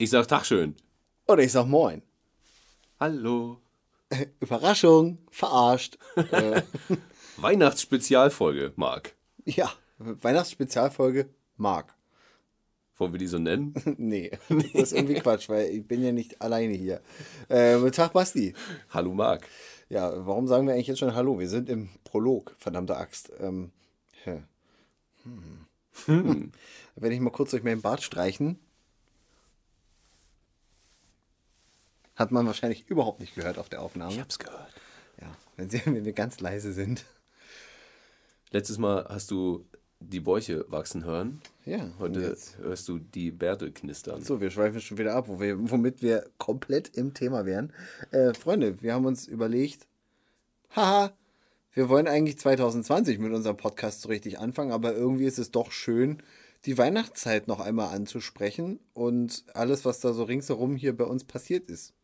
Ich sag Tag schön. Oder ich sag Moin. Hallo. Überraschung, verarscht. äh, Weihnachtsspezialfolge, Marc. ja, Weihnachtsspezialfolge Mark. Wollen wir die so nennen? nee, das ist irgendwie Quatsch, weil ich bin ja nicht alleine hier. Äh, Tag, Basti. Hallo, Marc. Ja, warum sagen wir eigentlich jetzt schon Hallo? Wir sind im Prolog, verdammte Axt. Ähm, hä. hm. Hm. Wenn ich mal kurz durch meinen Bart streichen. Hat man wahrscheinlich überhaupt nicht gehört auf der Aufnahme. Ich hab's gehört. Ja, wenn, sie, wenn wir ganz leise sind. Letztes Mal hast du die Bäuche wachsen hören. Ja. Heute jetzt- hörst du die Bärte knistern. So, wir schweifen schon wieder ab, wo wir, womit wir komplett im Thema wären. Äh, Freunde, wir haben uns überlegt, haha, wir wollen eigentlich 2020 mit unserem Podcast so richtig anfangen, aber irgendwie ist es doch schön, die Weihnachtszeit noch einmal anzusprechen und alles, was da so ringsherum hier bei uns passiert ist.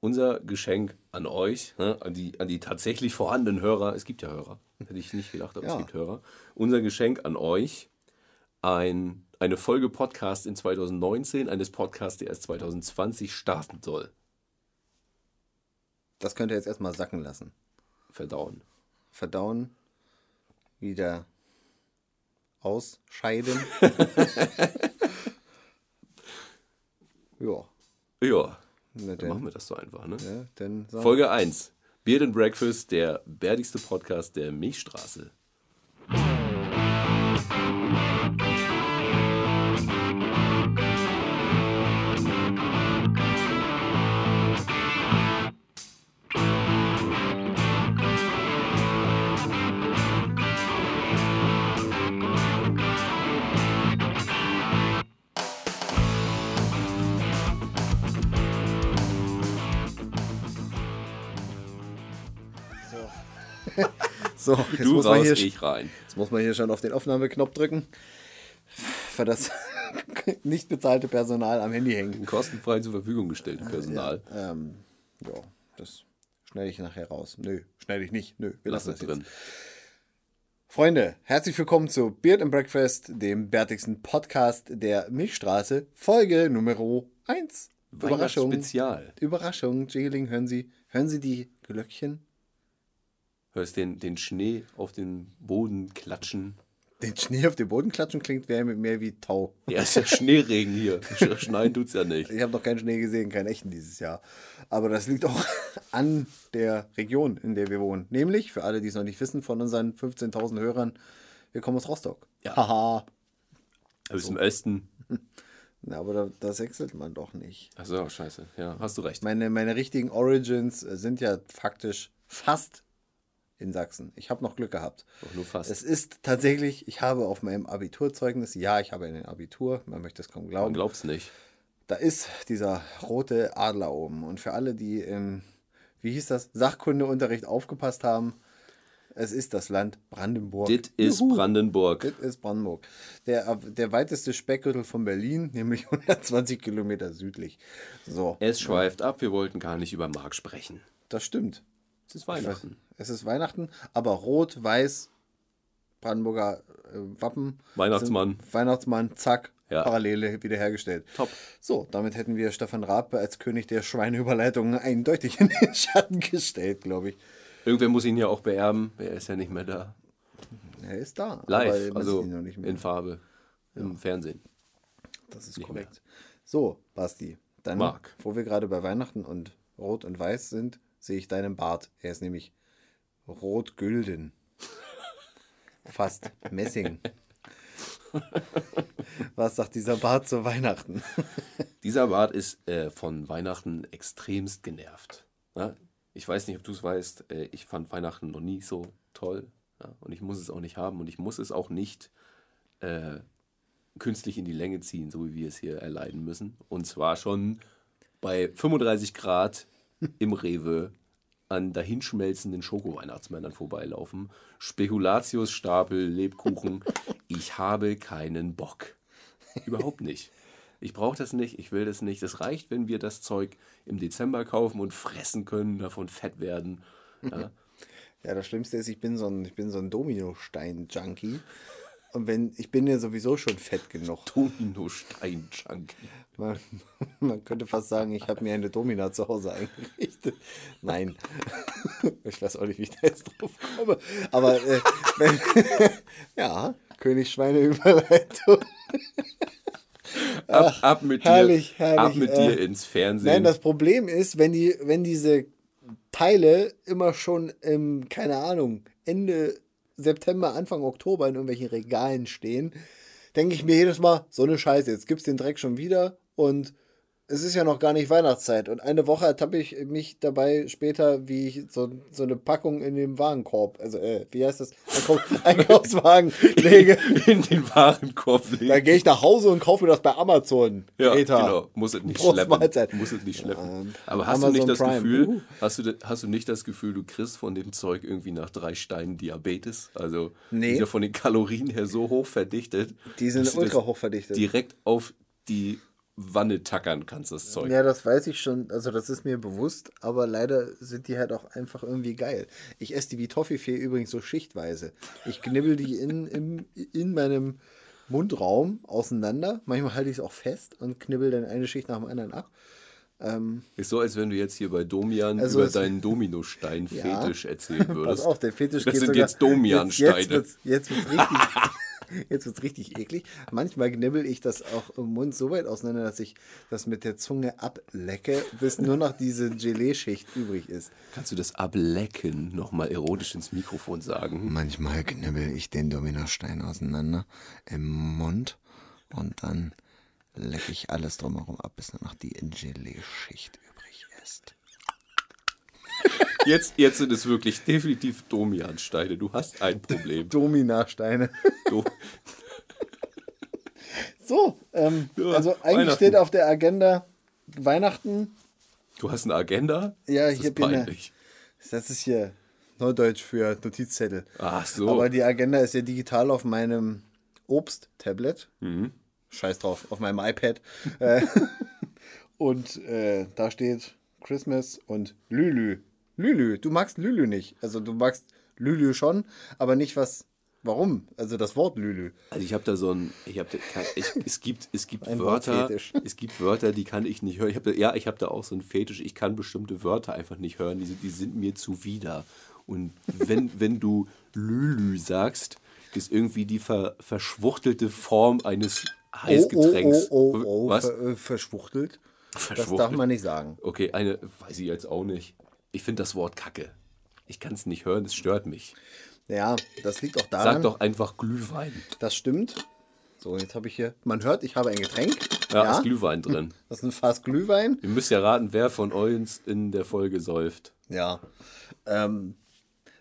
Unser Geschenk an euch, ne, an, die, an die tatsächlich vorhandenen Hörer, es gibt ja Hörer, hätte ich nicht gedacht, aber Ja. es gibt Hörer. Unser Geschenk an euch, ein, eine Folge Podcast in 2019, eines Podcasts, der erst 2020 starten soll. Das könnt ihr jetzt erstmal sacken lassen. Verdauen. Verdauen, wieder ausscheiden. ja, Ja, na dann machen wir das so einfach. Ne? ja, Folge 1. Beard and Breakfast, der bärtigste Podcast der Milchstraße. So, jetzt Du muss, man raus, hier, ich rein. jetzt muss man hier schon auf den Aufnahmeknopf drücken. Für das nicht bezahlte Personal am Handy hängen. Kostenfrei zur Verfügung gestellte Personal. Ähm, ja, das schneide ich nachher raus. Nö, schneide ich nicht. Nö, wir Lass lassen es das jetzt. drin. Freunde, herzlich willkommen zu Beard and Breakfast, dem bärtigsten Podcast der Milchstraße, Folge Nummer 1. Überraschung. Weihnachtsspezial. Überraschung, Jingling, hören Sie, hören Sie die Glöckchen? Hörst den, den Schnee auf den Boden klatschen. Den Schnee auf den Boden klatschen klingt mehr, mehr wie Tau. Ja, ist ja Schneeregen hier. Schneien tut's ja nicht. Ich habe noch keinen Schnee gesehen, keinen echten dieses Jahr. Aber das liegt auch an der Region, in der wir wohnen. Nämlich, für alle, die es noch nicht wissen, von unseren 15.000 Hörern, wir kommen aus Rostock. Ja. Haha. Du bist im Osten. Na, aber da, da sechselt man doch nicht. Achso, scheiße. Ja, hast du recht. Meine, meine richtigen Origins äh, sind ja faktisch fast in Sachsen. Ich habe noch Glück gehabt. Doch nur fast. Es ist tatsächlich, ich habe auf meinem Abiturzeugnis, ja, ich habe ein Abitur, man möchte es kaum Man glauben, glaubt's nicht. da ist dieser rote Adler oben. Und für alle, die im, wie hieß das, Sachkundeunterricht aufgepasst haben, es ist das Land Brandenburg. Dit ist. Brandenburg. Das ist Brandenburg. Der, der weiteste Speckgürtel von Berlin, nämlich 120 Kilometer südlich. So, Es schweift ab, wir wollten gar nicht über Mark sprechen. das stimmt. Es ist Weihnachten. Es ist Weihnachten, aber rot, weiß, Brandenburger äh, Wappen. Weihnachtsmann. Weihnachtsmann, zack, Ja. Parallele wiederhergestellt. Top. So, damit hätten wir Stefan Raab als König der Schweineüberleitungen eindeutig in den Schatten gestellt, glaube ich. Irgendwer muss ihn ja auch beerben. Er ist ja nicht mehr da. Er ist da. Live, also sieht ihn noch nicht mehr. in Farbe. Im Fernsehen. Das ist nicht korrekt. So, Basti, dann, Marc. wo wir gerade bei Weihnachten und Rot und Weiß sind, sehe ich deinen Bart. Er ist nämlich rot-gülden. Fast Messing. Was sagt dieser Bart zu Weihnachten? Dieser Bart ist äh, von Weihnachten extremst genervt. Ja? Ich weiß nicht, ob du es weißt. Äh, ich fand Weihnachten noch nie so toll. Ja? Und ich muss es auch nicht haben. Und ich muss es auch nicht äh, künstlich in die Länge ziehen, so wie wir es hier erleiden müssen. Und zwar schon bei 35 Grad im Rewe an dahinschmelzenden Schoko-Weihnachtsmännern vorbeilaufen. Spekulatiusstapel, Lebkuchen. Ich habe keinen Bock. Überhaupt nicht. Ich brauche das nicht, ich will das nicht. Es reicht, wenn wir das Zeug im Dezember kaufen und fressen können, davon fett werden. Ja. Ja, das Schlimmste ist, ich bin so ein, ich bin so ein Dominostein-Junkie. Und wenn, ich bin ja sowieso schon fett genug. Domino-Stein-Junkie. Man, man könnte fast sagen, ich habe mir eine Domina zu Hause eingerichtet. Nein. Ich weiß auch nicht, wie ich da jetzt drauf komme. Aber äh, wenn, ja, König Schweine-Überleitung. Ab, ab mit herrlich, dir, herrlich, ab mit äh, dir ins Fernsehen. Nein, das Problem ist, wenn die, wenn diese Teile immer schon im, keine Ahnung, Ende September, Anfang Oktober in irgendwelchen Regalen stehen, denke ich mir jedes Mal, so eine Scheiße, jetzt gibt's den Dreck schon wieder und es ist ja noch gar nicht Weihnachtszeit. Und eine Woche ertappe ich mich dabei später, wie ich so, so eine Packung in den Warenkorb, also äh, wie heißt das? Einkauf, Einkaufswagen lege. in den Warenkorb legen. Da gehe ich nach Hause und kaufe mir das bei Amazon. Ja, Greta. genau. Muss es nicht Prost schleppen. Mahlzeit. Muss es nicht schleppen. Ähm, Aber hast du Amazon nicht das Prime. Gefühl, Uh. hast du, hast du nicht das Gefühl, du kriegst von dem Zeug irgendwie nach drei Steinen Diabetes? Also Nee. ist ja von den Kalorien her so hoch verdichtet. Die sind du ultra hoch verdichtet. Direkt auf die Wanne tackern kannst, das Zeug. Ja, das weiß ich schon, also das ist mir bewusst, aber leider sind die halt auch einfach irgendwie geil. Ich esse die wie Toffifee übrigens so schichtweise. Ich knibbel die in, in, in meinem Mundraum auseinander. Manchmal halte ich es auch fest und knibbel dann eine Schicht nach dem anderen ab. Ist so, als wenn du jetzt hier bei Domian Also über deinen Dominostein-Fetisch erzählen Pass würdest. auf, der Fetisch das geht sind sogar, jetzt Domian-Steine. Jetzt, jetzt, wird's, jetzt wird's richtig. Jetzt wird's richtig eklig. Manchmal knibbel ich das auch im Mund so weit auseinander, dass ich das mit der Zunge ablecke, bis nur noch diese Gelee-Schicht übrig ist. Kannst du das Ablecken nochmal erotisch ins Mikrofon sagen? Manchmal knibbel ich den Dominostein auseinander im Mund und dann lecke ich alles drumherum ab, bis nur noch die Gelee-Schicht übrig ist. Jetzt, jetzt sind es wirklich definitiv Domian-Steine. Du hast ein Problem. Dominasteine. Do So, ähm, Ja, also eigentlich steht auf der Agenda Weihnachten. du hast eine Agenda? Ja, das ich ist hab hier eine-. Das ist hier Neudeutsch für Notizzettel. Ach so. Aber die Agenda ist ja digital auf meinem Obst-Tablet. Mhm. Scheiß drauf, auf meinem iPad. Äh, und äh, da steht Christmas und Lülü. Lülü, du magst Lülü nicht. Also du magst Lülü schon, aber nicht was. Warum? Also das Wort Lülü. Also ich habe da so ein, ich habe, es gibt, es gibt Ein Wörter, es gibt Wörter, die kann ich nicht hören. Ich hab, da- ja, ich habe da auch so einen Fetisch. Ich kann bestimmte Wörter einfach nicht hören. Die, sind- die sind mir zuwider. Und wenn, wenn du Lülü sagst, ist irgendwie die ver, verschwuchtelte Form eines Heißgetränks. Oh, oh, oh, oh, Was? Ver, äh, verschwuchtelt. Das Verschwuchtelt. darf man nicht sagen. Okay, eine, weiß ich jetzt auch nicht. Ich finde das Wort Kacke. Ich kann es nicht hören, es stört mich. Ja, das liegt auch daran. Sag doch einfach Glühwein. Das stimmt. So, jetzt habe ich hier. Man hört, ich habe ein Getränk. Ja, ist Glühwein drin. Das ist ein Fass Glühwein. Ihr müsst ja raten, wer von uns in der Folge säuft. Ja. Ähm,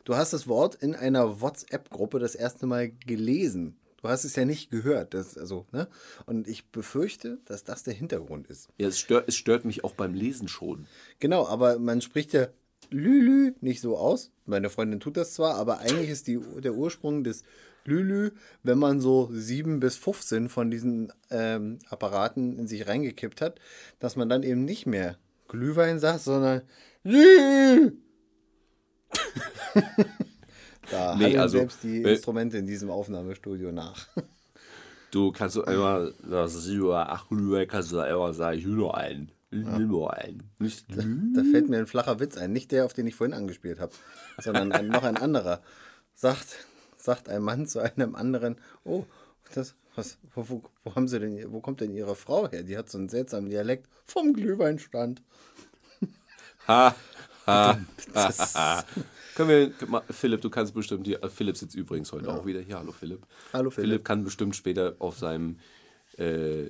du hast das Wort in einer WhatsApp-Gruppe das erste Mal gelesen. Du hast es ja nicht gehört. Das, also, ne? Und ich befürchte, dass das der Hintergrund ist. Ja, es stört, es stört mich auch beim Lesen schon. Genau, aber man spricht ja Lülü nicht so aus. Meine Freundin tut das zwar, aber eigentlich ist die, der Ursprung des Lülü, wenn man so 7 bis 15 von diesen ähm, Apparaten in sich reingekippt hat, dass man dann eben nicht mehr Glühwein sagt, sondern Lü. da Nee, also, selbst die äh, Instrumente in diesem Aufnahmestudio nach. Du kannst du einmal das ach Glühwein, kannst du da immer sagen, einen. Ich will nur einen. Nicht Glüh. Da fällt mir ein flacher Witz ein. Nicht der, auf den ich vorhin angespielt habe, sondern ein, noch ein anderer. Sagt, sagt ein Mann zu einem anderen, oh, das, was, wo, wo, haben sie denn, wo kommt denn ihre Frau her? Die hat so einen seltsamen Dialekt vom Glühweinstand. Ha, ha. Das, Können wir, Philipp, du kannst bestimmt, hier, äh, Philipp sitzt übrigens heute auch wieder hier. Hallo Philipp. Hallo, Philipp. Philipp kann bestimmt später auf seinem äh,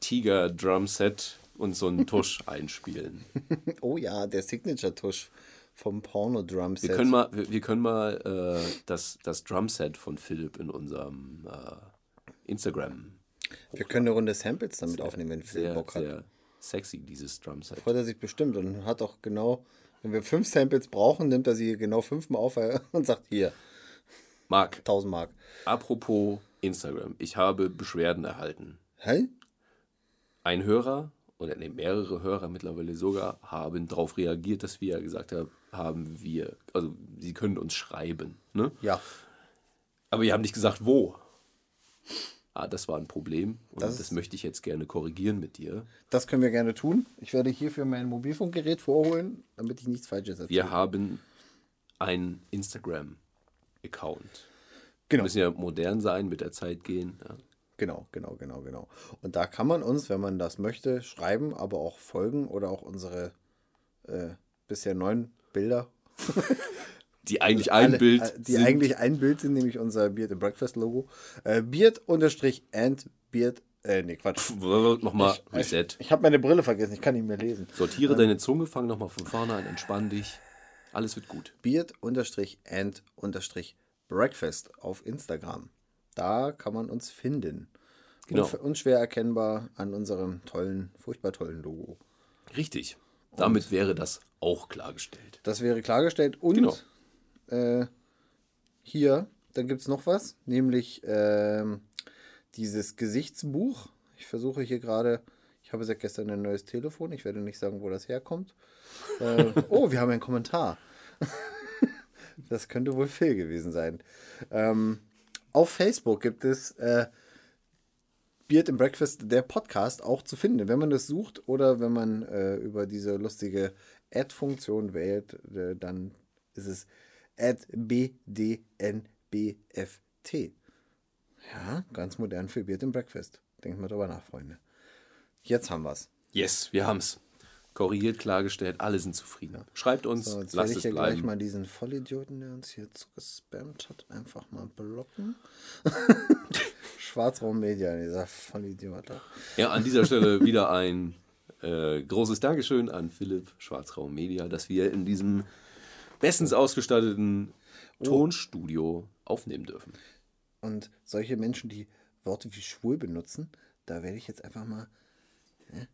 Tiger-Drum-Set und so einen Tusch einspielen. oh ja, der Signature-Tusch vom Porno-Drum-Set. Wir können mal, wir, wir können mal äh, das, das Drumset von Philipp in unserem äh, Instagram. Wir können eine Runde Samples damit aufnehmen, wenn Phil Sehr, Bock hat. sehr sexy, dieses Drumset. Freut er sich bestimmt und hat auch genau, wenn wir fünf Samples brauchen, nimmt er sie genau fünfmal auf und sagt, hier, Marc, 1000 Mark. apropos Instagram. Ich habe Beschwerden erhalten. Hä? Ein Hörer oder nee, mehrere Hörer mittlerweile sogar haben darauf reagiert, dass wir gesagt haben, haben wir, also sie können uns schreiben. Ne? Ja. Aber wir haben nicht gesagt, wo. Ah, das war ein Problem und Das das, möchte ich jetzt gerne korrigieren mit dir. Das können wir gerne tun. Ich werde hierfür mein Mobilfunkgerät vorholen, damit ich nichts Falsches erzähle. Wir haben einen Instagram-Account. Wir Genau. müssen ja modern sein, mit der Zeit gehen. Ja. Genau, genau, genau, genau. Und da kann man uns, wenn man das möchte, schreiben, aber auch folgen oder auch unsere äh, bisher neun Bilder. Die eigentlich ein Alle- Bild äh, Die sind. eigentlich ein Bild sind, nämlich unser Beard and Breakfast Logo. Äh, Beard unterstrich and Beard, äh, nee, Quatsch. Nochmal Reset. Ich habe meine Brille vergessen, ich kann nicht mehr lesen. Sortiere deine Zunge, fang nochmal von vorne an, entspann dich. Alles wird gut. Beard unterstrich and unterstrich Breakfast auf Instagram. Da kann man uns finden. Genau. Unschwer erkennbar an unserem tollen, furchtbar tollen Logo. Richtig. Damit wäre das auch klargestellt. Das wäre klargestellt. Und Genau. Äh, hier, dann gibt es noch was, nämlich ähm, dieses Gesichtsbuch. Ich versuche hier gerade, ich habe seit gestern ein neues Telefon. Ich werde nicht sagen, wo das herkommt. Äh, oh, wir haben einen Kommentar. das könnte wohl Phil gewesen sein. Ähm, auf Facebook gibt es äh, Beard and Breakfast, der Podcast, auch zu finden. Wenn man das sucht oder wenn man äh, über diese lustige Add-Funktion wählt, äh, dann ist es AddBDNBFT. Ja, ganz modern für Beard and Breakfast. Denkt mal drüber nach, Freunde. Jetzt haben wir's. Yes, wir haben's. Korrigiert, klargestellt, alle sind zufrieden. Schreibt uns, So, jetzt lasst werde ich es hier gleich bleiben. mal diesen Vollidioten, der uns hier zugespammt hat, einfach mal blocken. Schwarzraummedia, dieser Vollidiot. Ja, an dieser Stelle wieder ein äh, großes Dankeschön an Philipp Schwarzraum Media, dass wir in diesem bestens ausgestatteten Tonstudio aufnehmen dürfen. Und solche Menschen, die Worte wie schwul benutzen, da werde ich jetzt einfach mal ne,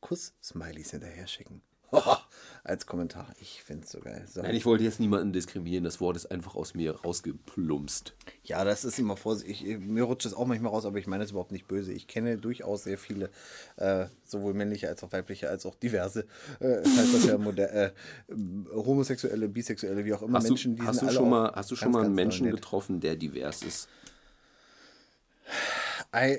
Kuss-Smileys hinterher schicken. Als Kommentar. Ich finde es so geil. So. Nein, ich wollte jetzt niemanden diskriminieren, das Wort ist einfach aus mir rausgeplumpst. Ja, das ist immer vorsichtig. Ich- Mir rutscht es auch manchmal raus, aber ich meine es überhaupt nicht böse. Ich kenne durchaus sehr viele, äh, sowohl männliche als auch weibliche, als auch diverse, äh, das heißt das ja moder äh, homosexuelle, bisexuelle, wie auch immer, Hast Menschen, du, die hast sind du alle schon mal, hast du schon ganz, mal einen Menschen getroffen, der divers ist?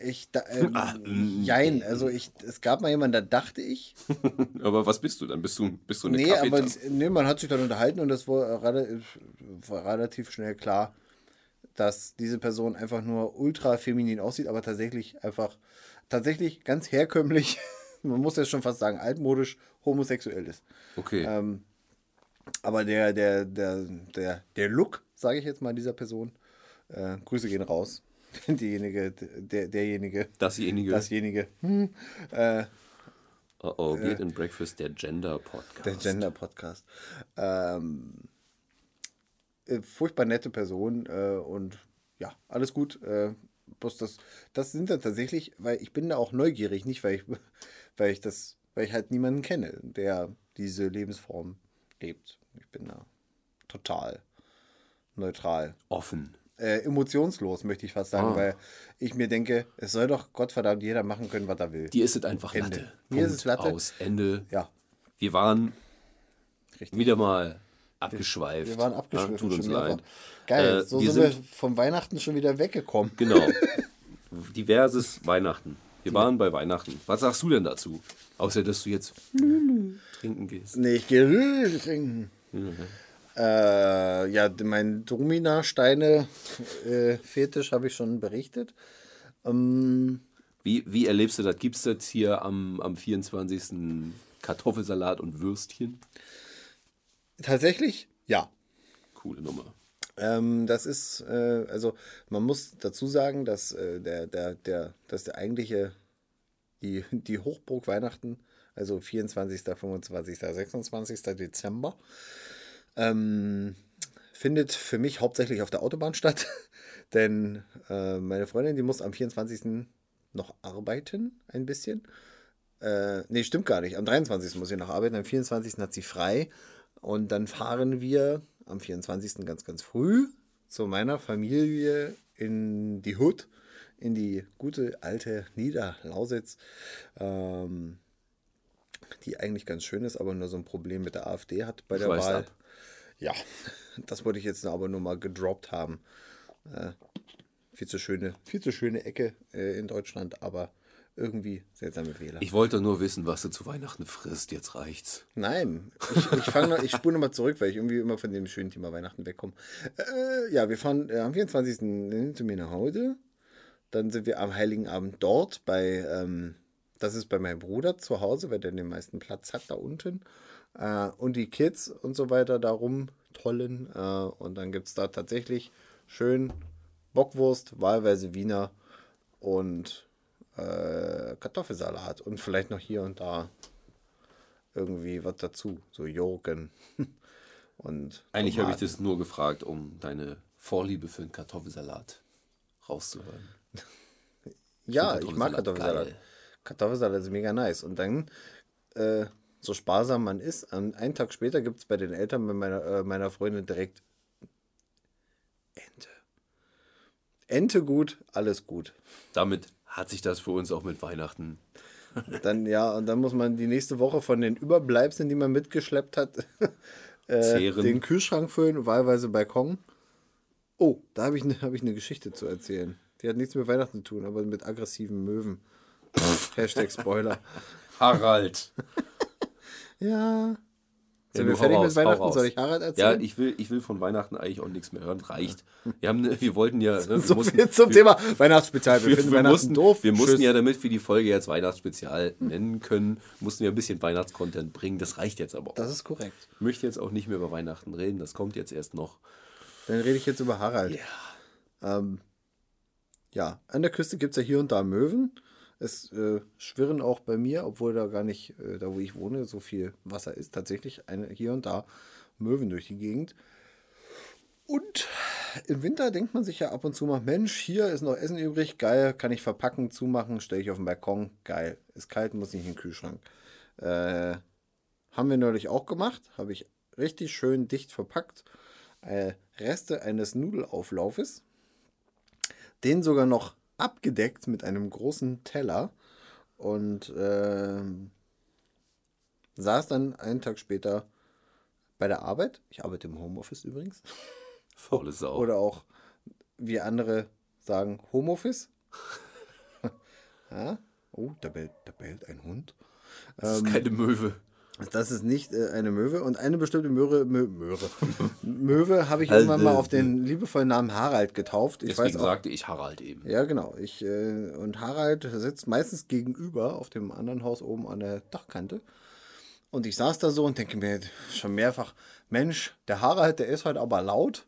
Ich, da, ähm, Ah, mm, jein, also ich, es gab mal jemanden, da dachte ich, Aber was bist du dann? Bist du, bist du eine nee, aber nee, man hat sich dann unterhalten und es war, war relativ schnell klar, dass diese Person einfach nur ultra feminin aussieht, aber tatsächlich einfach, tatsächlich ganz herkömmlich, man muss jetzt schon fast sagen, altmodisch homosexuell ist. Okay. Ähm, aber der, der, der, der, der Look, sage ich jetzt mal dieser Person, äh, Grüße gehen raus. Diejenige, der, derjenige, dasjenige. dasjenige, hm, äh, oh, oh, Beard and Breakfast, der Gender-Podcast. der Gender-Podcast. Ähm, äh, furchtbar nette Person äh, und ja, alles gut. Äh, bloß das, das sind dann tatsächlich, weil ich bin da auch neugierig, nicht weil ich, weil ich das, weil ich halt niemanden kenne, der diese Lebensform lebt. Ich bin da total neutral. Offen. Äh, emotionslos, möchte ich fast sagen, Ah. weil ich mir denke, es soll doch Gottverdammt jeder machen können, was er will. Dir ist es einfach Ende. Latte. Mir ist es Latte. Aus. Ende. Ja, Wir waren richtig. wieder mal abgeschweift. Wir waren abgeschwiffen. Ja, tut uns leid. Geil, Äh, so wir sind wir vom Weihnachten schon wieder weggekommen. Genau. Diverses Weihnachten. Wir waren bei Weihnachten. Was sagst du denn dazu? Außer, dass du jetzt trinken gehst. Nee, ich gehe Lülü trinken. Äh, ja, mein Domina-Steine-Fetisch habe ich schon berichtet. Ähm, Wie, wie erlebst du das? Gibt es jetzt hier am, am 24. Kartoffelsalat und Würstchen? tatsächlich, ja. Coole Nummer. Ähm, das ist, äh, also man muss dazu sagen, dass äh, der, der, der, dass der eigentliche, die, die Hochburg Weihnachten, also 24., 25., 26. Dezember, ähm, findet für mich hauptsächlich auf der Autobahn statt. Denn äh, meine Freundin, die muss am 24. noch arbeiten, ein bisschen. Äh, nee, stimmt gar nicht. Am 23. muss sie noch arbeiten, am 24. hat sie frei. Und dann fahren wir am 24. ganz, ganz früh zu meiner Familie in die Hood, in die gute alte Niederlausitz, ähm, die eigentlich ganz schön ist, aber nur so ein Problem mit der AfD hat bei der Wahl. ab. Ja, das wollte ich jetzt aber nur mal gedroppt haben. Äh, Viel zu schöne, viel zu schöne Ecke äh, in Deutschland, aber irgendwie seltsame Wähler. Ich wollte nur wissen, was du zu Weihnachten frisst. Jetzt reicht's. Nein, ich, ich, noch, ich spule nochmal zurück, weil ich irgendwie immer von dem schönen Thema Weihnachten wegkomme. Äh, ja, wir fahren äh, am 24. zu mir nach Hause. Dann sind wir am Heiligen Abend dort bei, ähm, das ist bei meinem Bruder zu Hause, weil der den meisten Platz hat da unten. Äh, und die Kids und so weiter darum tollen. Äh, und dann gibt es da tatsächlich schön Bockwurst, wahlweise Wiener und äh, Kartoffelsalat und vielleicht noch hier und da irgendwie was dazu, so Joghurt. und Eigentlich habe ich das nur gefragt, um deine Vorliebe für den Kartoffelsalat rauszuhören. ja, ich, ich mag Kartoffelsalat. Geil. Kartoffelsalat ist mega nice. Und dann, äh, so sparsam man ist, einen Tag später gibt es bei den Eltern bei meiner, äh, meiner Freundin direkt Ente. Ente gut, alles gut. Damit hat sich das für uns auch mit Weihnachten. Dann ja, und dann muss man die nächste Woche von den Überbleibseln, die man mitgeschleppt hat, äh, den Kühlschrank füllen, wahlweise Balkon. Oh, da habe ich, ne, hab ich eine Geschichte zu erzählen. Die hat nichts mit Weihnachten zu tun, aber mit aggressiven Möwen. Hashtag Spoiler. Harald. Ja. Sind ja, wir fertig raus, mit Weihnachten? Soll ich Harald erzählen? Ja, ich will, ich will von Weihnachten eigentlich auch nichts mehr hören. Reicht. Wir, haben, wir wollten ja. Ne, so mussten, viel zum wir, Thema Weihnachtsspezial. Wir, wir, wir Weihnachten mussten, doof. Wir mussten ja, damit wir die Folge jetzt Weihnachtsspezial nennen können, mussten wir ein bisschen Weihnachtscontent bringen. Das reicht jetzt aber auch. Das ist korrekt. Ich möchte jetzt auch nicht mehr über Weihnachten reden. Das kommt jetzt erst noch. Dann rede ich jetzt über Harald. Ja. Ähm, ja, an der Küste gibt es ja hier und da Möwen. Es äh, schwirren auch bei mir, obwohl da gar nicht, äh, da wo ich wohne, so viel Wasser ist, tatsächlich eine, hier und da Möwen durch die Gegend. Und im Winter denkt man sich ja ab und zu mal, Mensch, hier ist noch Essen übrig, geil, kann ich verpacken, zumachen, stelle ich auf den Balkon, geil. Ist kalt, muss nicht in den Kühlschrank. Äh, haben wir neulich auch gemacht, habe ich richtig schön dicht verpackt. Äh, Reste eines Nudelauflaufes. Den sogar noch abgedeckt mit einem großen Teller und äh, saß dann einen Tag später bei der Arbeit. Ich arbeite im Homeoffice übrigens. Faule Sau. Oder auch, wie andere sagen, Homeoffice. ja? Oh, da bellt, da bellt ein Hund. Das ähm, ist keine Möwe. Das ist nicht äh, eine Möwe und eine bestimmte Möhre, Mö, Möhre. Möwe habe ich irgendwann mal auf den liebevollen Namen Harald getauft. Ich Deswegen weiß auch, sagte ich Harald eben. Ja, genau. Ich, äh, und Harald sitzt meistens gegenüber auf dem anderen Haus oben an der Dachkante. Und ich saß da so und denke mir schon mehrfach, Mensch, der Harald, der ist heute aber laut.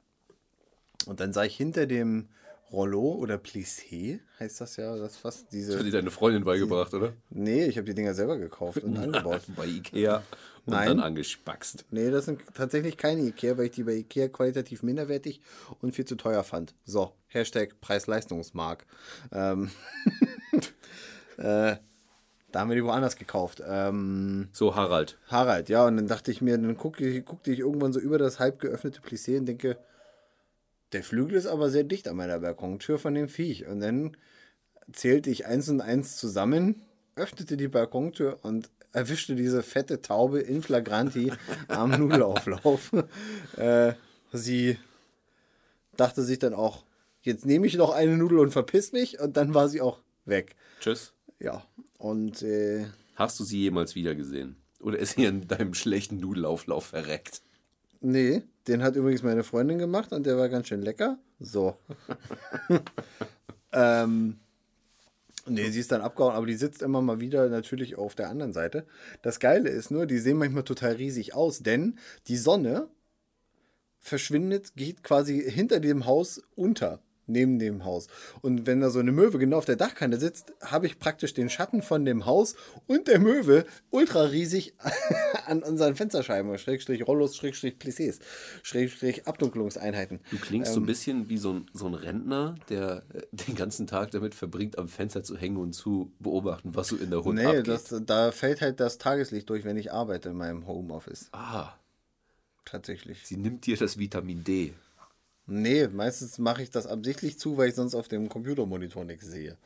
Und dann sah ich hinter dem Rollo oder Plissé heißt das ja, das fast diese. Das hat dir deine Freundin beigebracht, oder? Nee, ich habe die Dinger selber gekauft und angebaut. bei Ikea und Nein. dann angespackst. Nee, das sind tatsächlich keine Ikea, weil ich die bei Ikea qualitativ minderwertig und viel zu teuer fand. So, Hashtag Preis-Leistungsmark. Ähm, äh, da haben wir die woanders gekauft. Ähm, so, Harald. Harald, ja. Und dann dachte ich mir, dann guckte, guckte ich irgendwann so über das halb geöffnete Plissé und denke, der Flügel ist aber sehr dicht an meiner Balkontür von dem Viech. Und dann zählte ich eins und eins zusammen, öffnete die Balkontür und erwischte diese fette Taube in flagranti am Nudelauflauf. äh, sie dachte sich dann auch, jetzt nehme ich noch eine Nudel und verpiss mich und dann war sie auch weg. Tschüss. Ja, und äh, Hast du sie jemals wieder gesehen? Oder ist sie in deinem schlechten Nudelauflauf verreckt? Nee, den hat übrigens meine Freundin gemacht und der war ganz schön lecker. So. ähm, nee, sie ist dann abgehauen, aber die sitzt immer mal wieder natürlich auf der anderen Seite. Das Geile ist nur, die sehen manchmal total riesig aus, denn die Sonne verschwindet, geht quasi hinter dem Haus unter neben dem Haus. Und wenn da so eine Möwe genau auf der Dachkante sitzt, habe ich praktisch den Schatten von dem Haus und der Möwe ultra riesig an unseren Fensterscheiben, Schrägstrich Rollos, Schrägstrich Plissés, Schrägstrich Abdunklungseinheiten. Du klingst ähm, so ein bisschen wie so ein, so ein Rentner, der äh, den ganzen Tag damit verbringt, am Fenster zu hängen und zu beobachten, was so in der Hut nee, abgeht. Nee, da fällt halt das Tageslicht durch, wenn ich arbeite in meinem Homeoffice. Ah. Tatsächlich. Sie nimmt dir das Vitamin D. Nee, meistens mache ich das absichtlich zu, weil ich sonst auf dem Computermonitor nichts sehe.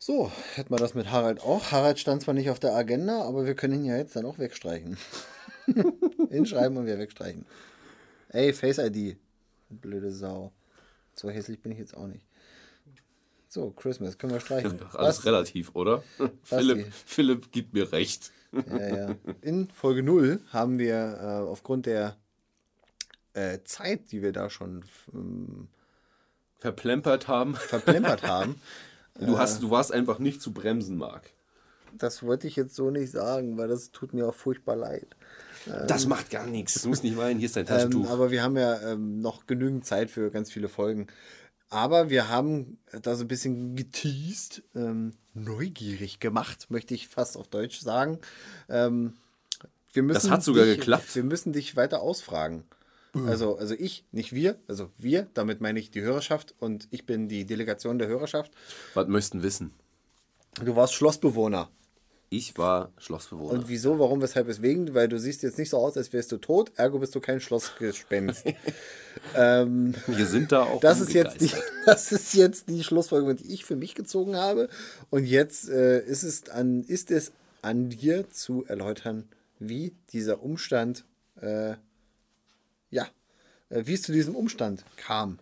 So, hätten wir das mit Harald auch. Harald stand zwar nicht auf der Agenda, aber wir können ihn ja jetzt dann auch wegstreichen. Hinschreiben und wir wegstreichen. Ey, Face ID. Blöde Sau. So hässlich bin ich jetzt auch nicht. So, Christmas, können wir streichen. Alles relativ, oder? Philipp, Philipp gibt mir recht. Ja, ja. In Folge 0 haben wir äh, aufgrund der äh, Zeit, die wir da schon ähm, verplempert haben. Verplempert haben. du, hast, du warst einfach nicht zu bremsen, Marc. Das wollte ich jetzt so nicht sagen, weil das tut mir auch furchtbar leid. Das macht gar nichts. Du musst nicht weinen, hier ist dein Ähm, Taschentuch. aber wir haben ja ähm, noch genügend Zeit für ganz viele Folgen. Aber wir haben da so ein bisschen geteased, ähm, neugierig gemacht, möchte ich fast auf Deutsch sagen. Ähm, wir müssen Das hat sogar dich, geklappt. Wir müssen dich weiter ausfragen. Also, also ich, nicht wir, also wir, damit meine ich die Hörerschaft und ich bin die Delegation der Hörerschaft. Was möchten wissen? Du warst Schlossbewohner. Ich war Schlossbewohner. Und wieso, warum, weshalb, weswegen? Weil du siehst jetzt nicht so aus, als wärst du tot, ergo bist du kein Schlossgespenst. ähm, Wir sind da auch das, ist jetzt die, das ist jetzt die Schlussfolgerung, die ich für mich gezogen habe. Und jetzt äh, ist, es an, ist es an dir zu erläutern, wie dieser Umstand, äh, ja, äh, wie es zu diesem Umstand kam.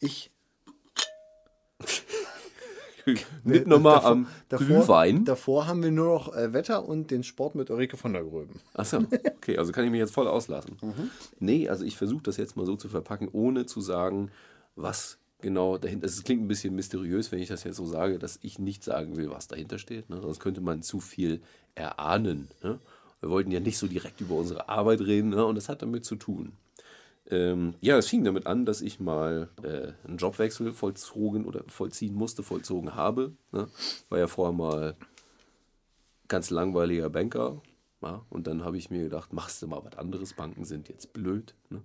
Ich Mit nochmal davor- am davor, Glühwein. Davor haben wir nur noch äh, Wetter und den Sport mit Ulrike von der Gröben. Achso, okay, also kann ich mich jetzt voll auslassen. Nee, also ich versuche das jetzt mal so zu verpacken, ohne zu sagen, was genau dahinter ist. Es klingt ein bisschen mysteriös, wenn ich das jetzt so sage, dass ich nicht sagen will, was dahinter steht. Ne? Sonst könnte man zu viel erahnen. Ne? Wir wollten ja nicht so direkt über unsere Arbeit reden ne? und das hat damit zu tun. Ähm, ja, es fing damit an, dass ich mal äh, einen Jobwechsel vollzogen oder vollziehen musste, vollzogen habe. Ne? War ja vorher mal ganz langweiliger Banker. Ja, und dann habe ich mir gedacht, machst du mal was anderes. Banken sind jetzt blöd. Ne?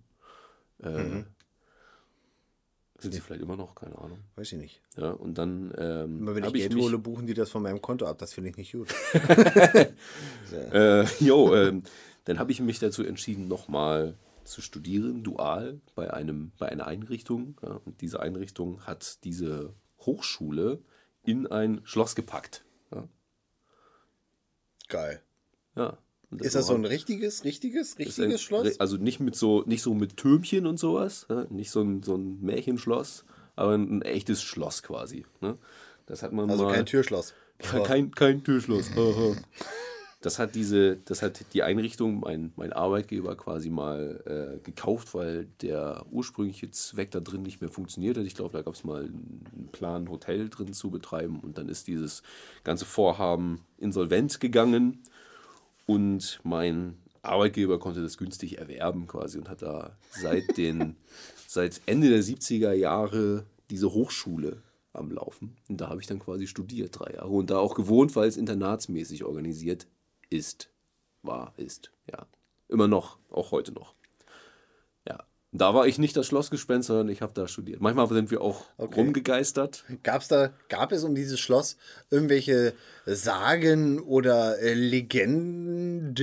Äh, Sind sie vielleicht immer noch, keine Ahnung. Weiß ich nicht. Ja, und dann ähm, Immer wenn ich Geld mich, hole, buchen die das von meinem Konto ab. Das finde ich nicht gut. äh, jo, ähm, dann habe ich mich dazu entschieden, nochmal zu studieren, dual, bei, einem, bei einer Einrichtung. Ja, und diese Einrichtung hat diese Hochschule in ein Schloss gepackt. Ja, Geil. ja. Und Ist das so ein richtiges, richtiges, ist ein- richtiges Schloss? Also nicht mit so, nicht so mit Türmchen und sowas, ja, nicht so ein, so ein Märchenschloss, aber ein, echtes Schloss quasi. Ne? Das hat man Also mal, kein Türschloss. Ke- Kein, kein Türschloss. Das hat diese, das hat die Einrichtung, mein, mein Arbeitgeber quasi mal äh, gekauft, weil der ursprüngliche Zweck da drin nicht mehr funktioniert hat. Ich glaube, da gab es mal einen Plan, ein Hotel drin zu betreiben und dann ist dieses ganze Vorhaben insolvent gegangen und mein Arbeitgeber konnte das günstig erwerben quasi und hat da seit den seit Ende der 70er Jahre diese Hochschule am Laufen. Und da habe ich dann quasi studiert, drei Jahre. Und da auch gewohnt, weil es internatsmäßig organisiert ist. War, ist, ja. Immer noch, auch heute noch. Da war ich nicht das Schlossgespenst, sondern ich habe da studiert. Manchmal sind wir auch Okay. rumgegeistert. Gab's da, gab es um dieses Schloss irgendwelche Sagen oder äh, Legenden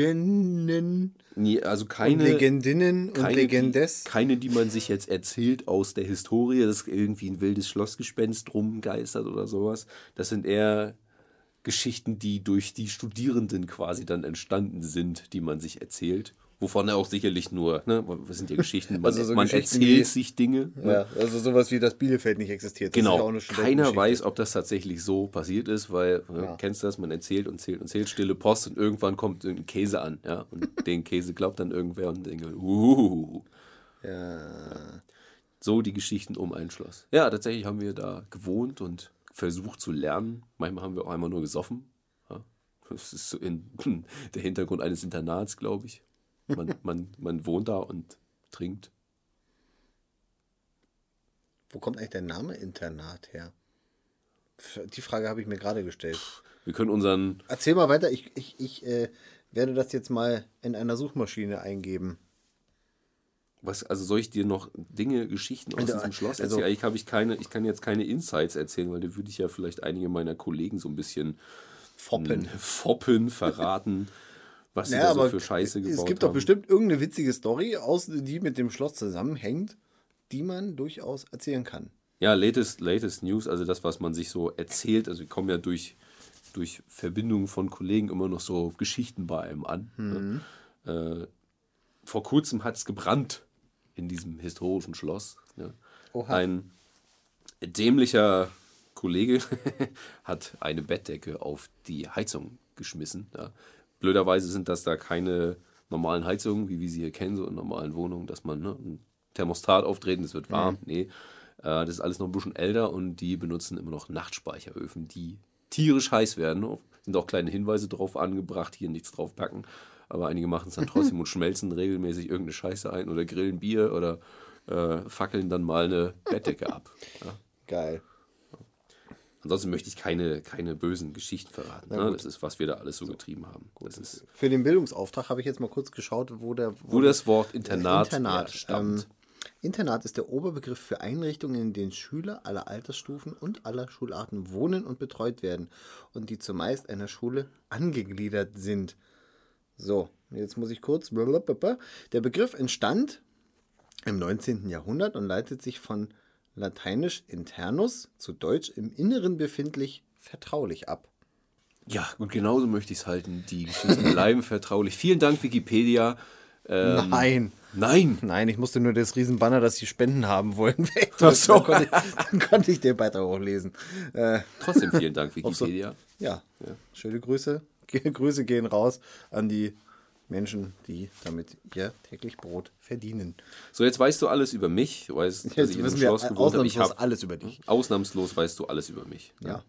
Nie, also und keine. Legendinnen und keine, Legendes? Die, keine, die man sich jetzt erzählt aus der Historie, dass irgendwie ein wildes Schlossgespenst rumgeistert oder sowas. Das sind eher Geschichten, die durch die Studierenden quasi dann entstanden sind, die man sich erzählt. Wovon er auch sicherlich nur, ne, das sind ja Geschichten, man, Also so man Geschichten erzählt wie- sich Dinge. Ne? Ja, also sowas wie das Bielefeld nicht existiert. Das ja Genau, eine keiner weiß, ob das tatsächlich so passiert ist, weil, ne, Ja. kennst du das, man erzählt und zählt und zählt, stille Post und irgendwann kommt ein Käse an, ja, und den Käse glaubt dann irgendwer und denkt, uh, Ja. so die Geschichten um ein Schloss. Ja, tatsächlich haben wir da gewohnt und versucht zu lernen. Manchmal haben wir auch einmal nur gesoffen. Ja. Das ist so in, der Hintergrund eines Internats, glaube ich. Man, man, man wohnt da und trinkt. Wo kommt eigentlich der Name Internat her? Die Frage habe ich mir gerade gestellt. Wir können unseren, Erzähl mal weiter. Ich, ich, ich äh, werde das jetzt mal in einer Suchmaschine eingeben. was, also soll ich dir noch Dinge, Geschichten aus Also, diesem Schloss also- erzählen? Eigentlich habe ich keine, ich kann jetzt keine Insights erzählen, weil da würde ich ja vielleicht einige meiner Kollegen so ein bisschen Foppen. foppen, verraten, was sie Ja, da so für Scheiße gebaut es gibt haben. doch bestimmt irgendeine witzige Story, aus, die mit dem Schloss zusammenhängt, die man durchaus erzählen kann. Ja, latest, latest News, also das, was man sich so erzählt, also wir kommen ja durch, durch Verbindungen von Kollegen immer noch so Geschichten bei einem an. Mhm. Ne? Äh, vor kurzem hat es gebrannt in diesem historischen Schloss. Ne? Ein dämlicher Kollege hat eine Bettdecke auf die Heizung geschmissen. Ja. Blöderweise sind das da keine normalen Heizungen, wie wir sie hier kennen, so in normalen Wohnungen, dass man ne, ein Thermostat auftreten, es wird warm. Nee, äh, das ist alles noch ein bisschen älter und die benutzen immer noch Nachtspeicheröfen, die tierisch heiß werden. Sind auch kleine Hinweise drauf angebracht, hier nichts drauf packen. Aber einige machen es dann trotzdem und schmelzen regelmäßig irgendeine Scheiße ein oder grillen Bier oder äh, fackeln dann mal eine Bettdecke ab. Ja. Geil. Ansonsten möchte ich keine, keine bösen Geschichten verraten. Ne? Das ist, was wir da alles so getrieben haben. Für den Bildungsauftrag habe ich jetzt mal kurz geschaut, wo der wo das Wort Internat, Internat herstammt. Ähm, Internat ist der Oberbegriff für Einrichtungen, in denen Schüler aller Altersstufen und aller Schularten wohnen und betreut werden und die zumeist einer Schule angegliedert sind. So, jetzt muss ich kurz. Der Begriff entstand im 19. Jahrhundert und leitet sich von lateinisch internus zu Deutsch im Inneren befindlich vertraulich ab. Ja, und genauso möchte ich es halten. Die Geschichten bleiben vertraulich. Vielen Dank, Wikipedia. Ähm, Nein. Nein. Nein, ich musste nur das Riesenbanner, dass sie Spenden haben wollen, weg. Ach so. Dann, konnte ich, dann konnte ich den Beitrag auch lesen. Äh, Trotzdem vielen Dank, auf so- Wikipedia. ja, schöne Grüße. Grüße gehen raus an die Menschen, die damit ihr täglich Brot verdienen. So, jetzt weißt du alles über mich. Du weißt, dass Jetzt ich in einem Schloss gewohnt habe. Ich ausnahmslos hab, alles über dich. ausnahmslos weißt du alles über mich. Ja.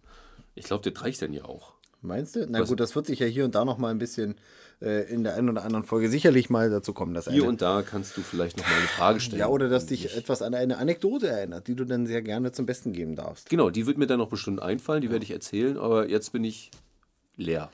Ich glaube, das reicht dann ja auch. Meinst du? Na Was? gut, das wird sich ja hier und da noch mal ein bisschen äh, in der einen oder anderen Folge sicherlich mal dazu kommen, dass Hier eine, und da kannst du vielleicht noch mal eine Frage stellen. ja, oder dass dich etwas an eine Anekdote erinnert, die du dann sehr gerne zum Besten geben darfst. Genau, die wird mir dann noch bestimmt einfallen, die werde ich erzählen, aber jetzt bin ich leer.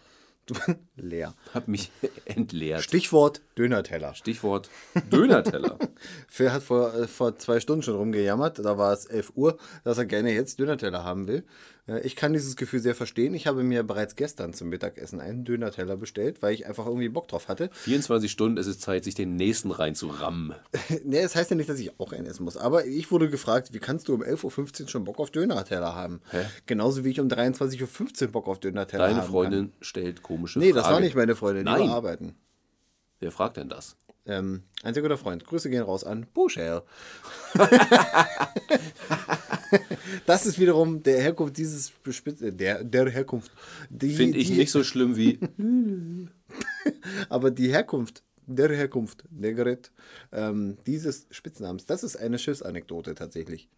Leer. Hab mich entleert. Stichwort Dönerteller. Stichwort Dönerteller. Phil hat vor, äh, vor zwei Stunden schon rumgejammert, da war es 11 Uhr, dass er gerne jetzt Dönerteller haben will. Äh, Ich kann dieses Gefühl sehr verstehen. Ich habe mir bereits gestern zum Mittagessen einen Dönerteller bestellt, weil ich einfach irgendwie Bock drauf hatte. 24 Stunden ist es Zeit, sich den nächsten reinzurammen. Nee, das heißt ja nicht, dass ich auch einen essen muss. Aber ich wurde gefragt, wie kannst du um 11.15 Uhr schon Bock auf Dönerteller haben? Hä? Genauso wie ich um 23.15 Uhr Bock auf Dönerteller Deine haben Freundin stellt komische kann. Nee, Fragen. das war nicht meine Freundin, die Nein. arbeiten. Wer fragt denn das? Ähm, ein sehr guter Freund. Grüße gehen raus an Bushel. das ist wiederum der Herkunft dieses äh, der, der Herkunft. Finde ich die, nicht so schlimm wie. Aber die Herkunft, der Herkunft, der Gerät, ähm, dieses Spitznamens, das ist eine Schiffsanekdote tatsächlich.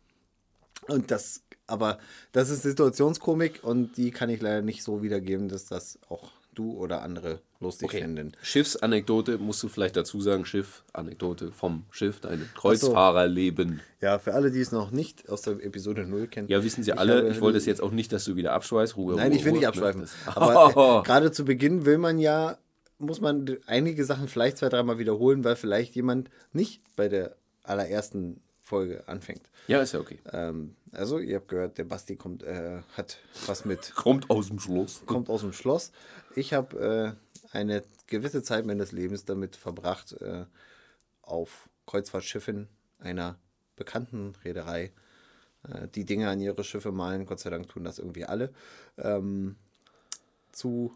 Und das, aber das ist Situationskomik und die kann ich leider nicht so wiedergeben, dass das auch du oder andere lustig Okay. finden. Schiffsanekdote musst du vielleicht dazu sagen. Schiff, Anekdote vom Schiff, dein Kreuzfahrerleben. Ja, für alle, die es noch nicht aus der Episode 0 kennen. Ja, wissen Sie ich alle. ich wollte es jetzt auch nicht, dass du wieder abschweißt. Ruhe, Nein, Ruhe, ich will nicht abschweifen. ne? Aber äh, gerade zu Beginn will man ja, muss man einige Sachen vielleicht zwei, dreimal wiederholen, weil vielleicht jemand nicht bei der allerersten Folge anfängt. ja, ist ja okay. Ähm, also, ihr habt gehört, der Basti kommt, äh, hat was mit, Kommt aus dem Schloss. kommt aus dem Schloss. Ich habe äh, eine gewisse Zeit meines Lebens damit verbracht, äh, auf Kreuzfahrtschiffen einer bekannten Reederei äh, die Dinge an ihre Schiffe malen. Gott sei Dank tun das irgendwie alle. Ähm, zu.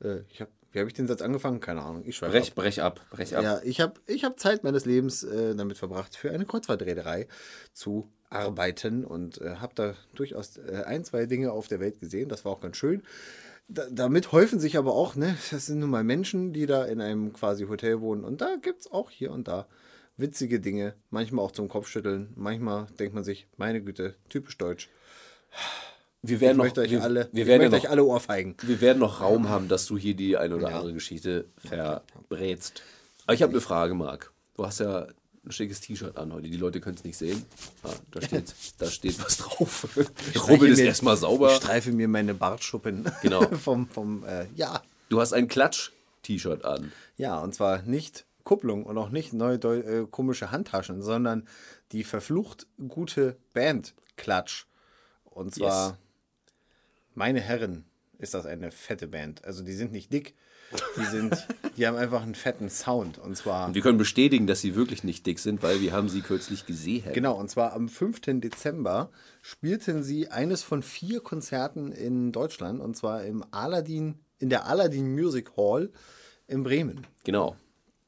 Äh, ich hab, wie habe ich den Satz angefangen? Keine Ahnung. Ich schweife Brech, brech ab, brech ab. ja, ich habe ich hab Zeit meines Lebens äh, damit verbracht, für eine Kreuzfahrtreederei zu arbeiten und äh, habe da durchaus äh, ein, zwei Dinge auf der Welt gesehen. Das war auch ganz schön. Da, damit häufen sich aber auch, ne, das sind nun mal Menschen, die da in einem quasi Hotel wohnen. Und da gibt es auch hier und da witzige Dinge, manchmal auch zum Kopfschütteln. Manchmal denkt man sich, meine Güte, typisch deutsch. Wir Ich werden noch, möchte euch wir, alle, wir ich werden ja noch, euch alle Ohrfeigen. wir werden noch Raum haben, dass du hier die eine oder Ja. andere Geschichte verbrätst. Aber ich habe eine Frage, Marc. Du hast ja ein schickes T-Shirt an heute. Die Leute können es nicht sehen. Ah, da, steht, da steht was drauf. Ich rubbel das mir- erstmal Ich sauber. streife mir meine Bartschuppen. Genau. vom, vom, äh, ja, Du hast ein Klatsch-T-Shirt an. Ja, und zwar nicht Kupplung und auch nicht neue äh, komische Handtaschen, sondern die verflucht gute Band Klatsch. Und zwar, Yes. meine Herren, ist das eine fette Band. Also die sind nicht dick, die sind, die haben einfach einen fetten Sound. Und zwar, Und wir können bestätigen, dass sie wirklich nicht dick sind, weil wir haben sie kürzlich gesehen. genau, und zwar am 5. Dezember spielten sie eines von vier Konzerten in Deutschland und zwar im Aladdin, in der Aladdin Music Hall in Bremen. Genau.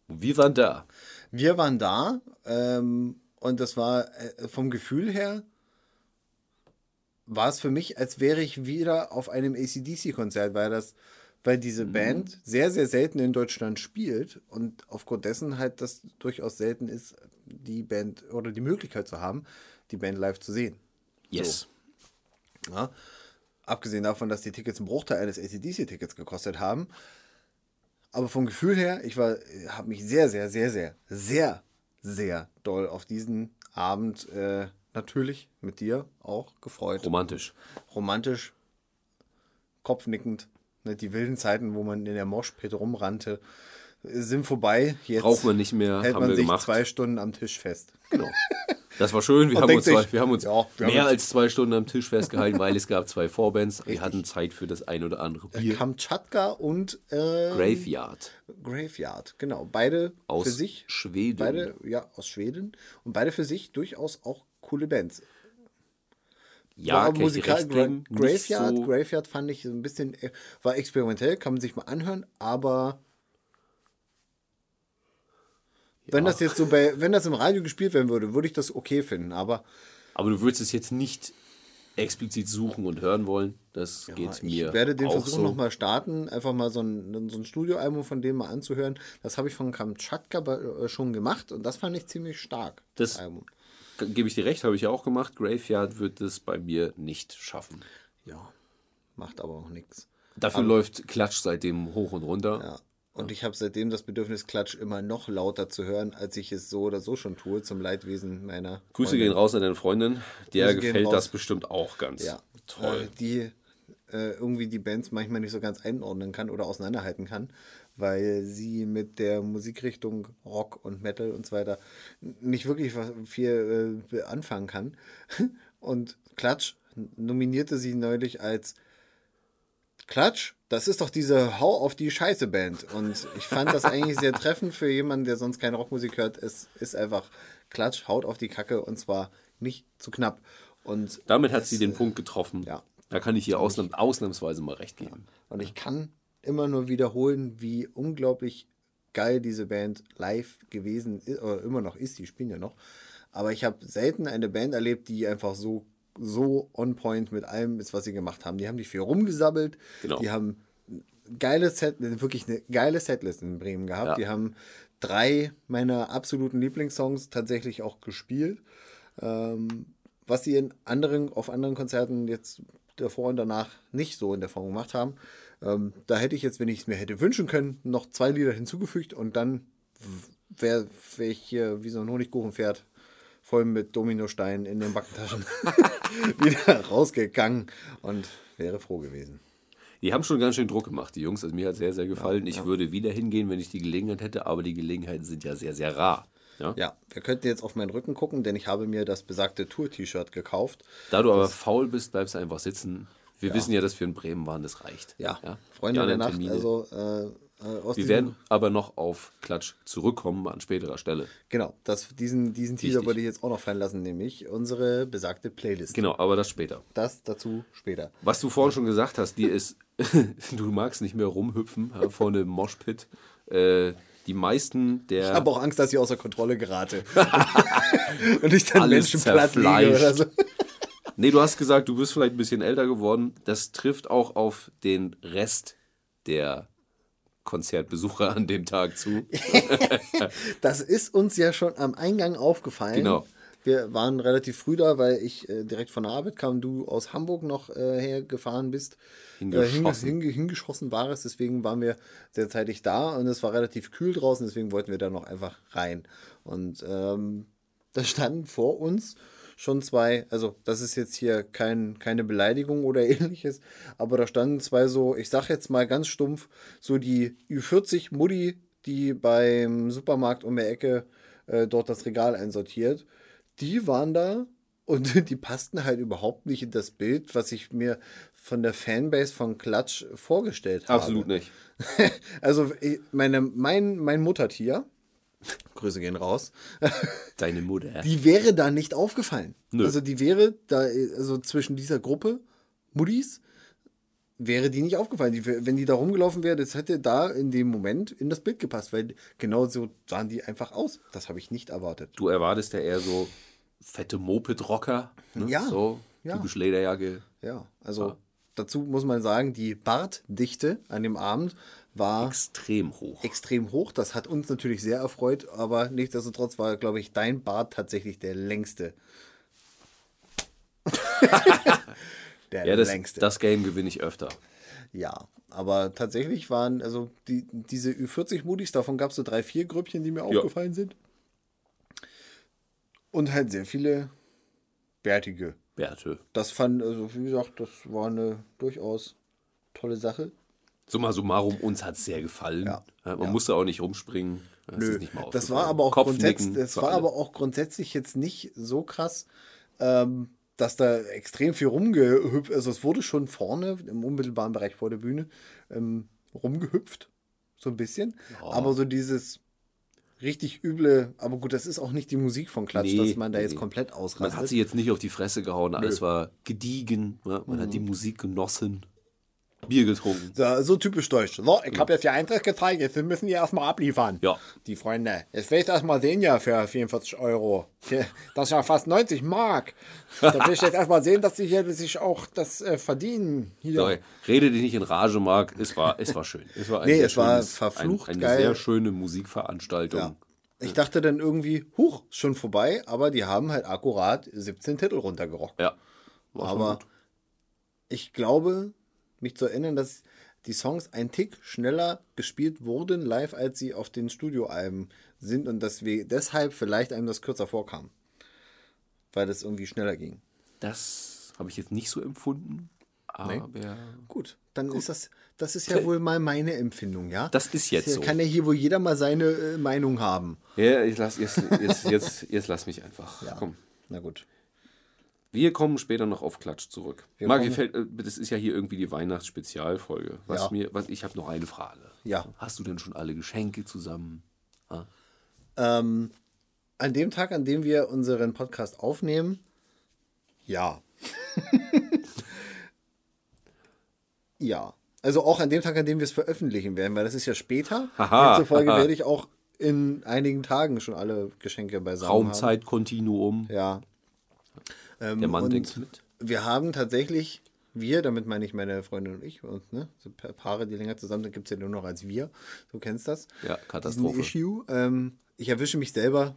Wir waren da. Wir waren da ähm, und das war äh, vom Gefühl her war es für mich, als wäre ich wieder auf einem ACDC-Konzert, weil das, weil diese Band sehr, sehr selten in Deutschland spielt und aufgrund dessen halt das durchaus selten ist, die Band oder die Möglichkeit zu haben, die Band live zu sehen. Yes. Ja? Abgesehen davon, dass die Tickets einen Bruchteil eines ACDC-Tickets gekostet haben. Aber vom Gefühl her, ich war, habe mich sehr, sehr, sehr, sehr, sehr, sehr doll auf diesen Abend äh, natürlich mit dir auch gefreut. Romantisch. Romantisch, kopfnickend. Ne, die wilden Zeiten, wo man in der Moschpit rumrannte, sind vorbei. Jetzt Braucht man nicht mehr, hält haben man wir sich gemacht. zwei Stunden am Tisch fest. Genau. Das war schön. Wir, haben uns, zwei, wir haben uns ja, wir haben mehr uns- als zwei Stunden am Tisch festgehalten, weil es gab zwei Vorbands. Wir hatten Zeit für das ein oder andere Bier. Kamtschatka und äh, Graveyard Graveyard, genau. Beide aus für sich. Schweden. Beide, ja, aus Schweden. Und beide für sich durchaus auch coole Bands. Ja, war ich musikal Gra Graveyard, so, Graveyard fand ich so ein bisschen, äh, war experimentell, kann man sich mal anhören, aber wenn das jetzt so bei, wenn das im Radio gespielt werden würde, würde ich das okay finden, aber aber du würdest es jetzt nicht explizit suchen und hören wollen. Das geht ich mir werde den auch Versuch so. nochmal starten, einfach mal so ein, so ein Studioalbum von dem mal anzuhören. Das habe ich von Kamtschatka äh, schon gemacht und das fand ich ziemlich stark. Das- Album. Gebe ich dir recht, habe ich ja auch gemacht. Graveyard wird es bei mir nicht schaffen. Ja, macht aber auch nichts. Dafür läuft Klatsch seitdem hoch und runter. Ja. Und ich habe seitdem das Bedürfnis, Klatsch immer noch lauter zu hören, als ich es so oder so schon tue, zum Leidwesen meiner. Grüße Freundin. gehen raus an deine Freundin. Der Grüße gefällt das bestimmt auch ganz Ja, toll. Äh, die äh, irgendwie die Bands manchmal nicht so ganz einordnen kann oder auseinanderhalten kann, weil sie mit der Musikrichtung Rock und Metal und so weiter nicht wirklich viel äh, anfangen kann. Und Klatsch nominierte sie neulich als Klatsch, das ist doch diese Hau auf die Scheiße Band. Und ich fand das eigentlich sehr treffend für jemanden, der sonst keine Rockmusik hört. Es ist einfach Klatsch, haut auf die Kacke und zwar nicht zu knapp. Und Damit hat sie den Punkt getroffen. ja. Da kann ich ihr ausnahms ausnahmsweise mal recht geben. Und ich kann immer nur wiederholen, wie unglaublich geil diese Band live gewesen ist, oder immer noch ist, die spielen ja noch. Aber ich habe selten eine Band erlebt, die einfach so, so on point mit allem ist, was sie gemacht haben. Die haben nicht viel rumgesabbelt, Genau. die haben geile Set, wirklich eine geile Setlist in Bremen gehabt. Ja. Die haben drei meiner absoluten Lieblingssongs tatsächlich auch gespielt. Ähm, was sie in anderen, auf anderen Konzerten jetzt davor und danach nicht so in der Form gemacht haben. Ähm, da hätte ich jetzt, wenn ich es mir hätte wünschen können, noch zwei Lieder hinzugefügt und dann wäre wär ich hier wie so ein Honigkuchenpferd voll mit Dominosteinen in den Backentaschen wieder rausgegangen und wäre froh gewesen. Die haben schon ganz schön Druck gemacht, die Jungs. Also mir hat sehr, sehr gefallen. ich würde wieder hingehen, wenn ich die Gelegenheit hätte, aber die Gelegenheiten sind ja sehr, sehr rar. Ja? Ja, wir könnten jetzt auf meinen Rücken gucken, denn ich habe mir das besagte Tour-T-Shirt gekauft. Da du aber faul bist, bleibst du einfach sitzen. Wir wissen ja, dass wir in Bremen waren, das reicht. Ja, ja? Freunde Die der Nacht, Termine. also äh, äh, wir werden aber noch auf Klatsch zurückkommen an späterer Stelle. Genau, das, diesen, diesen Teaser Wichtig. würde ich jetzt auch noch fallen lassen, nämlich unsere besagte Playlist. Genau, aber das später. Das dazu später. Was du vorhin schon gesagt hast, dir ist, du magst nicht mehr rumhüpfen ja, vor einem Moshpit. Äh, die meisten der. Ich habe auch Angst, dass ich außer Kontrolle gerate. Und ich dann Alles Menschen platt lege oder so. Nee, du hast gesagt, du bist vielleicht ein bisschen älter geworden. Das trifft auch auf den Rest der Konzertbesucher an dem Tag zu. Das ist uns ja schon am Eingang aufgefallen. Genau. Wir waren relativ früh da, weil ich äh, direkt von der Arbeit kam, du aus Hamburg noch äh, hergefahren bist. Hingeschossen. Äh, hinge- hinge- hingeschossen war es, deswegen waren wir sehr zeitig da und es war relativ kühl draußen, deswegen wollten wir da noch einfach rein. Und ähm, da standen vor uns schon zwei, also das ist jetzt hier kein, keine Beleidigung oder ähnliches, aber da standen zwei so, ich sag jetzt mal ganz stumpf, so die Ü40 Mutti, die beim Supermarkt um die Ecke äh, dort das Regal einsortiert, die waren da und die passten halt überhaupt nicht in das Bild, was ich mir von der Fanbase von Klatsch vorgestellt habe. Absolut nicht. Also meine, mein, mein Muttertier, Grüße gehen raus, Deine Mutter. die wäre da nicht aufgefallen. Nö. Also die wäre da, also zwischen dieser Gruppe Muttis, wäre die nicht aufgefallen. Die, wenn die da rumgelaufen wäre, das hätte da in dem Moment in das Bild gepasst, weil genau so sahen die einfach aus. Das habe ich nicht erwartet. Du erwartest ja eher so fette Moped-Rocker. Ne? Ja. So Ja. Typisch Lederjacke. Ja, also Ja. dazu muss man sagen, die Bartdichte an dem Abend war Extrem hoch. extrem hoch. Das hat uns natürlich sehr erfreut, aber nichtsdestotrotz war, glaube ich, dein Bart tatsächlich der längste. der Ja, das, längste. das Game gewinne ich öfter. Ja, aber tatsächlich waren, also die, diese Ü40-Moodies, davon gab es so drei, vier Grüppchen, die mir Ja. aufgefallen sind. Und halt sehr viele bärtige. Bärte. Das fand, also wie gesagt, das war eine durchaus tolle Sache. Summa summarum, uns hat es sehr gefallen. Ja. man Ja. musste auch nicht rumspringen. Das Nö, nicht das war aber auch das war aber auch grundsätzlich jetzt nicht so krass, ähm, dass da extrem viel rumgehüpft, also es wurde schon vorne im unmittelbaren Bereich vor der Bühne ähm, rumgehüpft, so ein bisschen, aber so dieses richtig üble, aber gut, das ist auch nicht die Musik von Klatsch, Nee, dass man da nee, jetzt komplett Man ausrastet. hat sie jetzt nicht auf die Fresse gehauen, alles war gediegen. Ja? Man hat die Mhm. Musik genossen. Bier getrunken. So, so typisch deutsch. So, ich habe jetzt hier Eintritt gezeigt, jetzt müssen die erstmal abliefern. Ja. Die Freunde. Jetzt will ich das mal sehen ja für 44 Euro. Das ist ja fast 90 Mark. Da will ich jetzt erstmal sehen, dass sie hier sich auch das äh, verdienen. Hier. Sorry, rede dich nicht in Rage, Marc. Es war, es war schön. Es war ein Nee, sehr es war schönes- verflucht ein, eine geil. sehr schöne Musikveranstaltung. Ja. Ich dachte dann irgendwie, huch, schon vorbei, aber die haben halt akkurat 17 Titel runtergerockt. Ja. War schon Aber gut. ich glaube, mich zu erinnern, dass die Songs ein Tick schneller gespielt wurden live, als sie auf den Studioalben sind und dass wir deshalb vielleicht einem das kürzer vorkam. Weil das irgendwie schneller ging. Das habe ich jetzt nicht so empfunden. Aber Gut, dann ist das, das ist ja wohl mal meine Empfindung, ja? Das ist jetzt Hier so. Kann ja hier wohl jeder mal seine äh, Meinung haben. ja, ich lass, jetzt, jetzt, jetzt, jetzt lass mich einfach. Komm. Na gut. Wir kommen später noch auf Klatsch zurück. Wir Marc, gefällt, äh, das ist ja hier irgendwie die Weihnachtsspezialfolge. Was Ja. mir, was, ich habe noch eine Frage. Ja. Hast du denn schon alle Geschenke zusammen? Ähm, an dem Tag, an dem wir unseren Podcast aufnehmen, ja. ja. Also auch an dem Tag, an dem wir es veröffentlichen werden, weil das ist ja später. Haha, Demzufolge haha. werde ich auch in einigen Tagen schon alle Geschenke beisammen haben. Raumzeitkontinuum. Ja. Ähm, Der Mann denkt mit. Wir haben tatsächlich, wir, damit meine ich meine Freundin und ich, und ne, so Pa- Paare, die länger zusammen sind, gibt es ja nur noch als wir. Du kennst das. Ja, Katastrophe. Issue. Ähm, ich erwische mich selber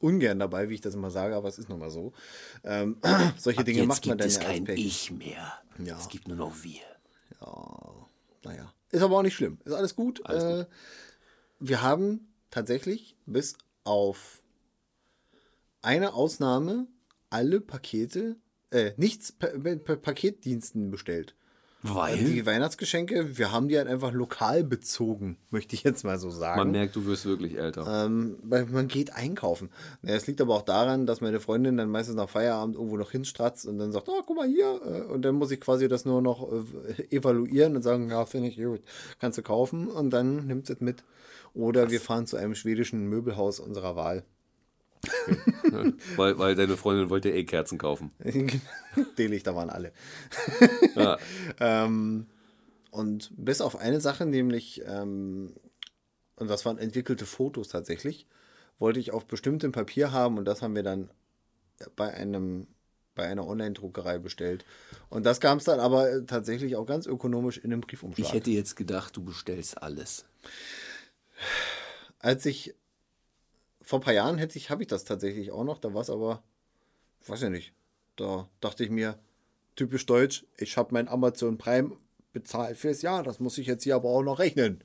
ungern dabei, wie ich das immer sage, aber es ist nun mal so. Ähm, solche Dinge Jetzt macht man gibt dann es ja als kein Pärchen. Ich mehr. Ja. Es gibt nur noch wir. Naja, ist aber auch nicht schlimm. Ist alles gut. Alles äh, Wir haben tatsächlich bis auf eine Ausnahme alle Pakete, äh, nichts pa pa Paketdiensten bestellt. Weil Die Weihnachtsgeschenke, wir haben die halt einfach lokal bezogen, möchte ich jetzt mal so sagen. man merkt, du wirst wirklich älter. Ähm, weil man geht einkaufen. Naja, es liegt aber auch daran, dass meine Freundin dann meistens nach Feierabend irgendwo noch hinstratzt und dann sagt, oh, guck mal hier. äh, Und dann muss ich quasi das nur noch äh, evaluieren und sagen, ja, finde ich gut, kannst du kaufen und dann nimmt es mit. Oder wir fahren zu einem schwedischen Möbelhaus unserer Wahl. Weil, weil deine Freundin wollte eh Kerzen kaufen. Die Lichter waren alle. Ja. Ähm, und bis auf eine Sache, nämlich, ähm, und das waren entwickelte Fotos tatsächlich, wollte ich auf bestimmtem Papier haben und das haben wir dann bei einem bei einer Online-Druckerei bestellt. Und das kam es dann aber äh, tatsächlich auch ganz ökonomisch in einem Briefumschlag. Ich hätte jetzt gedacht, du bestellst alles. Als ich vor ein paar Jahren hätte ich, habe ich das tatsächlich auch noch, da war es aber, weiß ja nicht, da dachte ich mir, typisch deutsch, ich habe mein Amazon Prime bezahlt fürs Jahr, das muss ich jetzt hier aber auch noch rechnen.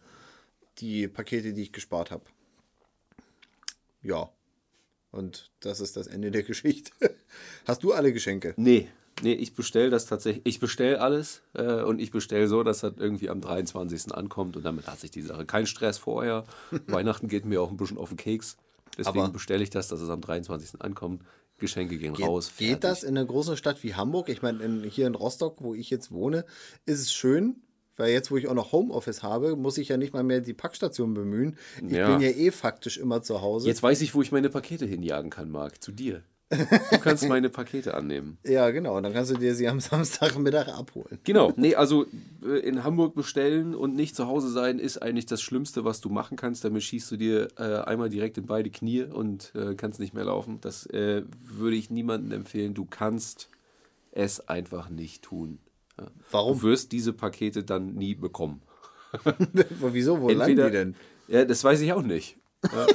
Die Pakete, die ich gespart habe. Ja. Und das ist das Ende der Geschichte. Hast du alle Geschenke? Nee, nee, ich bestelle das tatsächlich. Ich bestelle alles äh, und ich bestelle so, dass das irgendwie am 23. ankommt und damit hat sich die Sache. Kein Stress vorher. Weihnachten geht mir auch ein bisschen auf den Keks. Deswegen bestelle ich das, dass es am 23. ankommt. Geschenke gehen raus. Geht fertig. das in einer großen Stadt wie Hamburg? Ich meine, in, hier in Rostock, wo ich jetzt wohne, ist es schön, weil jetzt, wo ich auch noch Homeoffice habe, muss ich ja nicht mal mehr die Packstation bemühen. Ich Ja. bin ja eh faktisch immer zu Hause. Jetzt weiß ich, wo ich meine Pakete hinjagen kann, Marc. Zu dir. Du kannst meine Pakete annehmen. Ja, genau. Und dann kannst du dir sie am Samstagmittag abholen. Genau, nee, also äh, in Hamburg bestellen und nicht zu Hause sein ist eigentlich das Schlimmste, was du machen kannst. Damit schießt du dir äh, einmal direkt in beide Knie und äh, kannst nicht mehr laufen. Das äh, würde ich niemandem empfehlen. Du kannst es einfach nicht tun. Ja. Warum? Du wirst diese Pakete dann nie bekommen. Wieso? Wo landen die denn? Ja, das weiß ich auch nicht. Ja,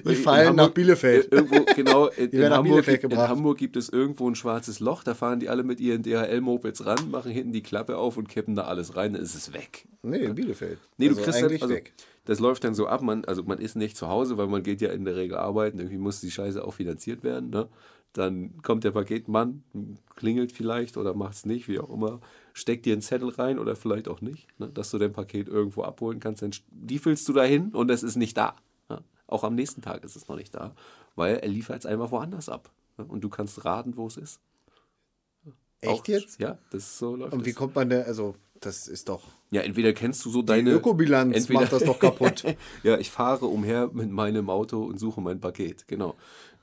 die fallen nach Bielefeld. Irgendwo, genau, in, in, Hamburg, Bielefeld gibt- in. Hamburg gibt es irgendwo ein schwarzes Loch, da fahren die alle mit ihren DHL-Mopeds ran, machen hinten die Klappe auf und kippen da alles rein, dann ist es weg. Nee, in Bielefeld. Nee, also du kriegst eigentlich dann, also, weg. das läuft dann so ab, man, also man ist nicht zu Hause, weil man geht ja in der Regel arbeiten, irgendwie muss die Scheiße auch finanziert werden, ne? Dann kommt der Paketmann, klingelt vielleicht oder macht es nicht, wie auch immer, steckt dir einen Zettel rein oder vielleicht auch nicht, ne? dass du dein Paket irgendwo abholen kannst, dann die füllst du dahin und es ist nicht da. Auch am nächsten Tag ist es noch nicht da, weil er liefert es einfach woanders ab. Und du kannst raten, wo es ist. Echt Auch- jetzt? Ja, das so läuft Und wie es. kommt man denn, also, das ist doch. Ja, entweder kennst du so Die deine. Ökobilanz entweder- macht das doch kaputt. ja, ich fahre umher mit meinem Auto und suche mein Paket. Genau.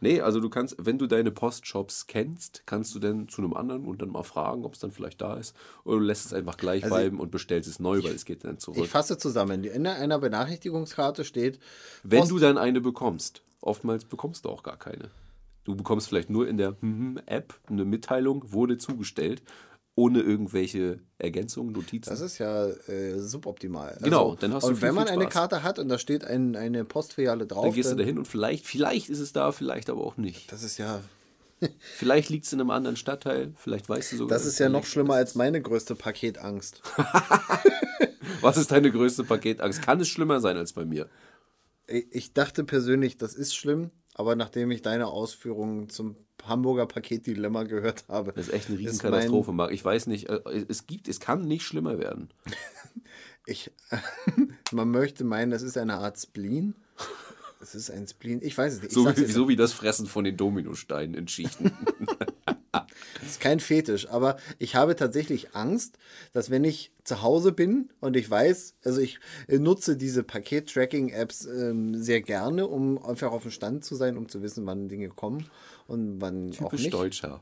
Nee, also du kannst, wenn du deine Postshops kennst, kannst du dann zu einem anderen und dann mal fragen, ob es dann vielleicht da ist. Oder du lässt es einfach gleich Also bleiben und bestellst es neu, weil es geht dann zurück. Ich fasse zusammen. In einer Benachrichtigungskarte steht, wenn Post- du dann eine bekommst, oftmals bekommst du auch gar keine. Du bekommst vielleicht nur in der mhm App eine Mitteilung, wurde zugestellt, ohne irgendwelche Ergänzungen, Notizen. das ist ja äh, suboptimal. Genau, dann hast du Und viel, wenn man viel eine. Karte hat und da steht ein, eine Postfiliale drauf, dann gehst du dann- dahin und vielleicht, vielleicht ist es da, vielleicht aber auch nicht. das ist ja, Vielleicht liegt es in einem anderen Stadtteil, vielleicht weißt du sogar. das ist ja da noch schlimmer als meine größte Paketangst. Was ist deine größte Paketangst? Kann es schlimmer sein als bei mir? Ich dachte persönlich, das ist schlimm, aber nachdem ich deine Ausführungen zum Hamburger Paketdilemma gehört habe, Das ist echt eine Riesenkatastrophe, Marc. Ich weiß nicht, äh, es gibt, es kann nicht schlimmer werden. Ich, man möchte meinen, das ist eine Art Spleen. Es ist ein Spleen. Ich weiß es nicht. Ich So wie, so wie das Fressen von den Dominosteinen in Schichten. Es ist kein Fetisch, aber ich habe tatsächlich Angst, dass wenn ich zu Hause bin und ich weiß, also ich äh, nutze diese Paket-Tracking-Apps ähm, sehr gerne, um einfach auf dem Stand zu sein, um zu wissen, wann Dinge kommen und wann auch Typisch nicht. Deutscher.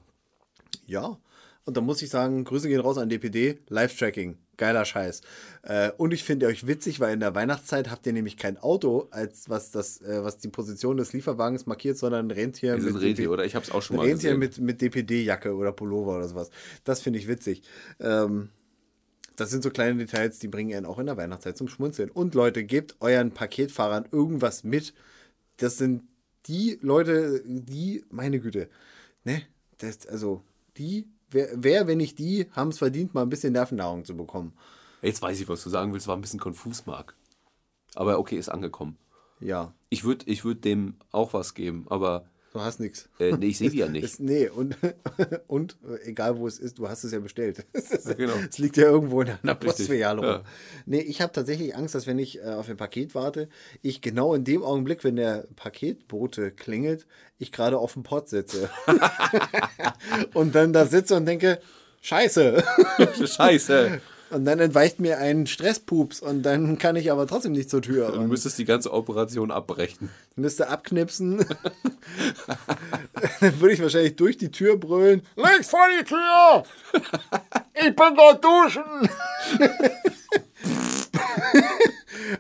Ja. Und da muss ich sagen, Grüße gehen raus an DPD, Live-Tracking, geiler Scheiß. Äh, und ich finde euch witzig, weil in der Weihnachtszeit habt ihr nämlich kein Auto, als was das, äh, was die Position des Lieferwagens markiert, sondern ein Rentier ein mit Rentier, DP oder? Ich habe es auch schon mal Rentier gesehen. mit, mit DPD-Jacke oder Pullover oder sowas. Das finde ich witzig. Ähm, das sind so kleine Details, die bringen einen auch in der Weihnachtszeit zum Schmunzeln. Und Leute, gebt euren Paketfahrern irgendwas mit. Das sind die Leute, die, meine Güte, ne? Das, also, die, wer, wer, wenn nicht die, haben es verdient, mal ein bisschen Nervennahrung zu bekommen. Jetzt weiß ich, was du sagen willst. War ein bisschen konfus, Marc. Aber okay, ist angekommen. Ja, Ich würde ich würd dem auch was geben, aber du hast nichts. äh, nee, ich sehe die ja nicht. Es, nee, und, und äh, egal wo es ist, du hast es ja bestellt. Es, Ja, genau. liegt ja irgendwo in einer Postfiliale rum. ja. Nee, ich habe tatsächlich Angst, dass wenn ich äh, auf ein Paket warte, ich genau in dem Augenblick, wenn der Paketbote klingelt, ich gerade auf dem Pott sitze. und dann da sitze und denke, scheiße. Scheiße. Und dann entweicht mir ein Stresspups und dann kann ich aber trotzdem nicht zur Tür. Du müsstest die ganze Operation abbrechen. müsste abknipsen. dann würde ich wahrscheinlich durch die Tür brüllen. Leg vor die Tür! Ich bin dort duschen!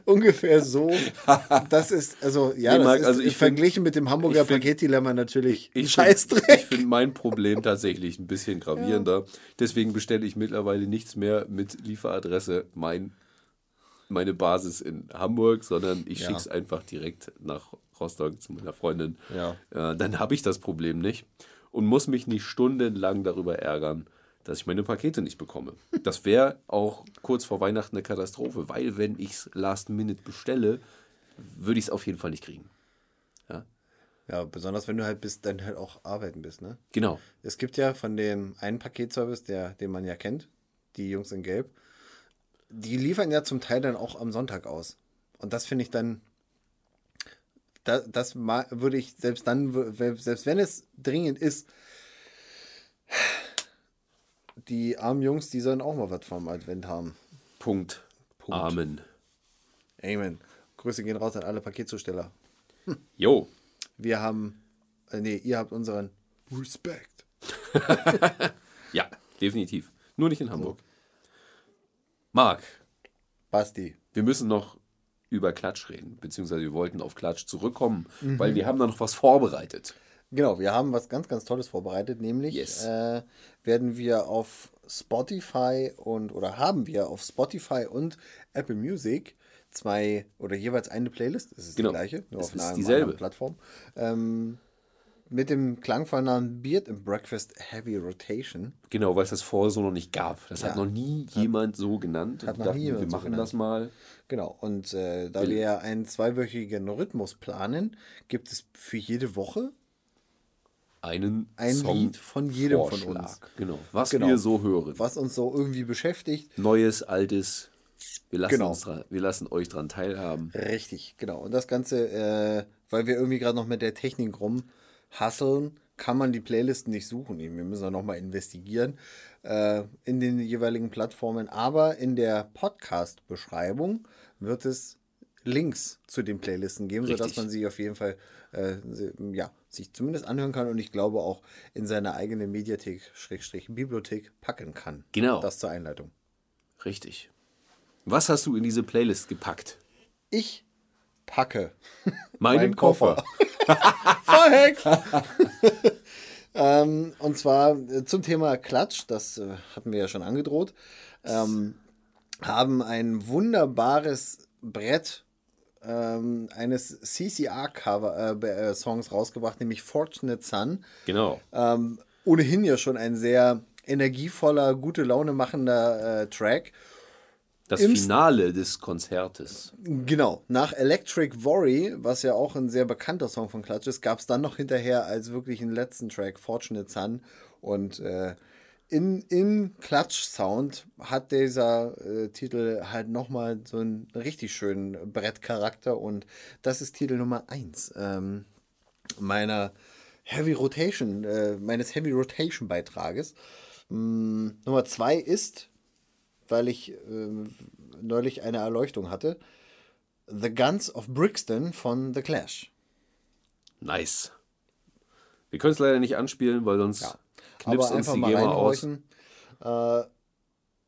Ungefähr so. Das ist, also, ja, Nee, das Marc, ist also ich find- verglichen mit dem Hamburger ich find- Paketdilemma natürlich Ich Scheißdreck. finde mein Problem tatsächlich ein bisschen gravierender. Deswegen bestelle ich mittlerweile nichts mehr mit Lieferadresse mein, meine Basis in Hamburg, sondern ich Ja. schicke es einfach direkt nach Rostock zu meiner Freundin. Ja. Äh, dann habe ich das Problem nicht und muss mich nicht stundenlang darüber ärgern, dass ich meine Pakete nicht bekomme. Das wäre auch kurz vor Weihnachten eine Katastrophe, weil wenn ich es last minute bestelle, würde ich es auf jeden Fall nicht kriegen. Ja, Ja, besonders wenn du halt bist, dann halt auch arbeiten bist, ne? genau. Es gibt ja von dem einen Paketservice, der, den man ja kennt, die Jungs in Gelb, die liefern ja zum Teil dann auch am Sonntag aus. Und das finde ich dann, da, das ma- würde ich, selbst dann, selbst wenn es dringend ist, die armen Jungs, die sollen auch mal was vom Advent haben. Punkt. Punkt. Amen. Amen. Grüße gehen raus an alle Paketzusteller. Jo. Wir haben, äh, nee, ihr habt unseren Respekt. Ja, definitiv. Nur nicht in Hamburg. Marc, Basti. wir müssen noch über Klatsch reden, beziehungsweise wir wollten auf Klatsch zurückkommen, Mhm. weil wir haben da noch was vorbereitet. Genau, wir haben was ganz, ganz Tolles vorbereitet, nämlich Yes. äh, werden wir auf Spotify und oder haben wir auf Spotify und Apple Music zwei oder jeweils eine Playlist, das ist Genau. die gleiche, nur Es auf einer dieselbe. anderen Plattform. Ähm, mit dem klangvollen Namen Beard and Breakfast Heavy Rotation. Genau, weil es das vorher so noch nicht gab. Das Ja. hat noch nie jemand so genannt. Hat noch nie dachten, jemand wir so machen genannt. das mal. Genau, und äh, da wir ja einen zweiwöchigen Rhythmus planen, gibt es für jede Woche Einen ein Song Lied von jedem von Vorschlag. uns. Genau. Was Genau. wir so hören. was uns so irgendwie beschäftigt. Neues, altes. Wir lassen, Genau. dran, wir lassen euch dran teilhaben. Richtig, genau. Und das Ganze, äh, weil wir irgendwie gerade noch mit der Technik rumhasseln, kann man die Playlisten nicht suchen. Wir müssen da nochmal investigieren äh, in den jeweiligen Plattformen. Aber in der Podcast-Beschreibung wird es Links zu den Playlisten geben, sodass Richtig. man sie auf jeden Fall äh, ja, sich zumindest anhören kann und ich glaube auch in seine eigene Mediathek, Schrägstrich, Bibliothek packen kann. Genau. Das zur Einleitung. Richtig. Was hast du in diese Playlist gepackt? Ich packe Meinen Mein Koffer. Verhext! ähm, und zwar äh, zum Thema Klatsch, das äh, hatten wir ja schon angedroht, ähm, haben ein wunderbares Brett ähm, eines CCR-Cover-Songs rausgebracht, nämlich Fortunate Son. Genau. Ähm, ohnehin ja schon ein sehr energievoller, gute Laune machender äh, Track. Das Im- Finale des Konzertes. Genau, nach Electric Worry, was ja auch ein sehr bekannter Song von Clutch ist, gab es dann noch hinterher als wirklich einen letzten Track Fortunate Son. Und äh, in, im Clutch-Sound hat dieser äh, Titel halt nochmal so einen richtig schönen Brettcharakter. Und das ist Titel Nummer 1 ähm, meiner Heavy Rotation, äh, meines Heavy Rotation Beitrages. Mm, Nummer 2 ist weil ich ähm, neulich eine Erleuchtung hatte. The Guns of Brixton von The Clash. Nice. Wir können es leider nicht anspielen, weil sonst Aber knipst uns einfach die mal GEMA aus. reinhorchen. Äh,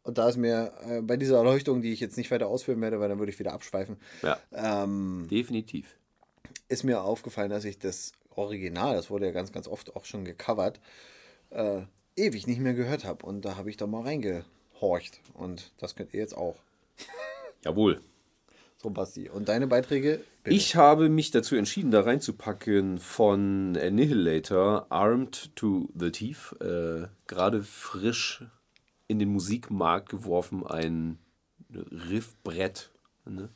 und da ist mir äh, bei dieser Erleuchtung, die ich jetzt nicht weiter ausführen werde, weil dann würde ich wieder abschweifen, Ja, ähm, definitiv. ist mir aufgefallen, dass ich das Original, das wurde ja ganz, ganz oft auch schon gecovert, äh, ewig nicht mehr gehört habe. Und da habe ich doch mal reingehorcht. Und das könnt ihr jetzt auch. Jawohl. So, Basti. Und deine Beiträge? Bitte. Ich habe mich dazu entschieden, da reinzupacken von Annihilator, Armed to the Teeth. Äh, Gerade frisch in den Musikmarkt geworfen, ein Riffbrett. Ne?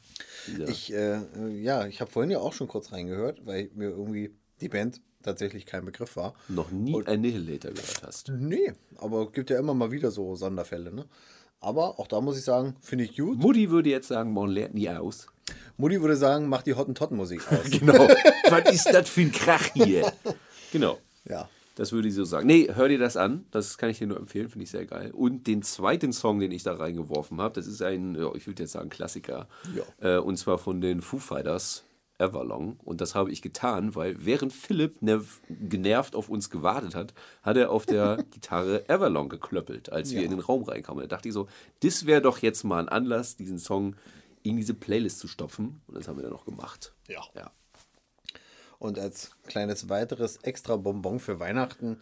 Ich, äh, äh, ja, ich habe vorhin ja auch schon kurz reingehört, weil mir irgendwie die Band tatsächlich kein Begriff war. noch nie Annihilator gehört hast. Nee, aber es gibt ja immer mal wieder so Sonderfälle, ne? Aber auch da muss ich sagen, finde ich gut. Mutti würde jetzt sagen, man lernt nie aus. Mutti würde sagen, mach die Hottentotten-Musik aus. Genau. Was ist das für ein Krach hier? Genau. ja. Das würde ich so sagen. Nee, hör dir das an. Das kann ich dir nur empfehlen, finde ich sehr geil. Und den zweiten Song, den ich da reingeworfen habe, das ist ein, ja, ich würde jetzt sagen, Klassiker. Äh, und zwar von den Foo Fighters, Everlong. Und das habe ich getan, weil während Philipp nerv genervt auf uns gewartet hat, hat er auf der Gitarre Everlong geklöppelt, als wir in den Raum reinkamen. Da dachte ich so, das wäre doch jetzt mal ein Anlass, diesen Song in diese Playlist zu stopfen. Und das haben wir dann noch gemacht. Ja. ja. Und als kleines weiteres extra Bonbon für Weihnachten,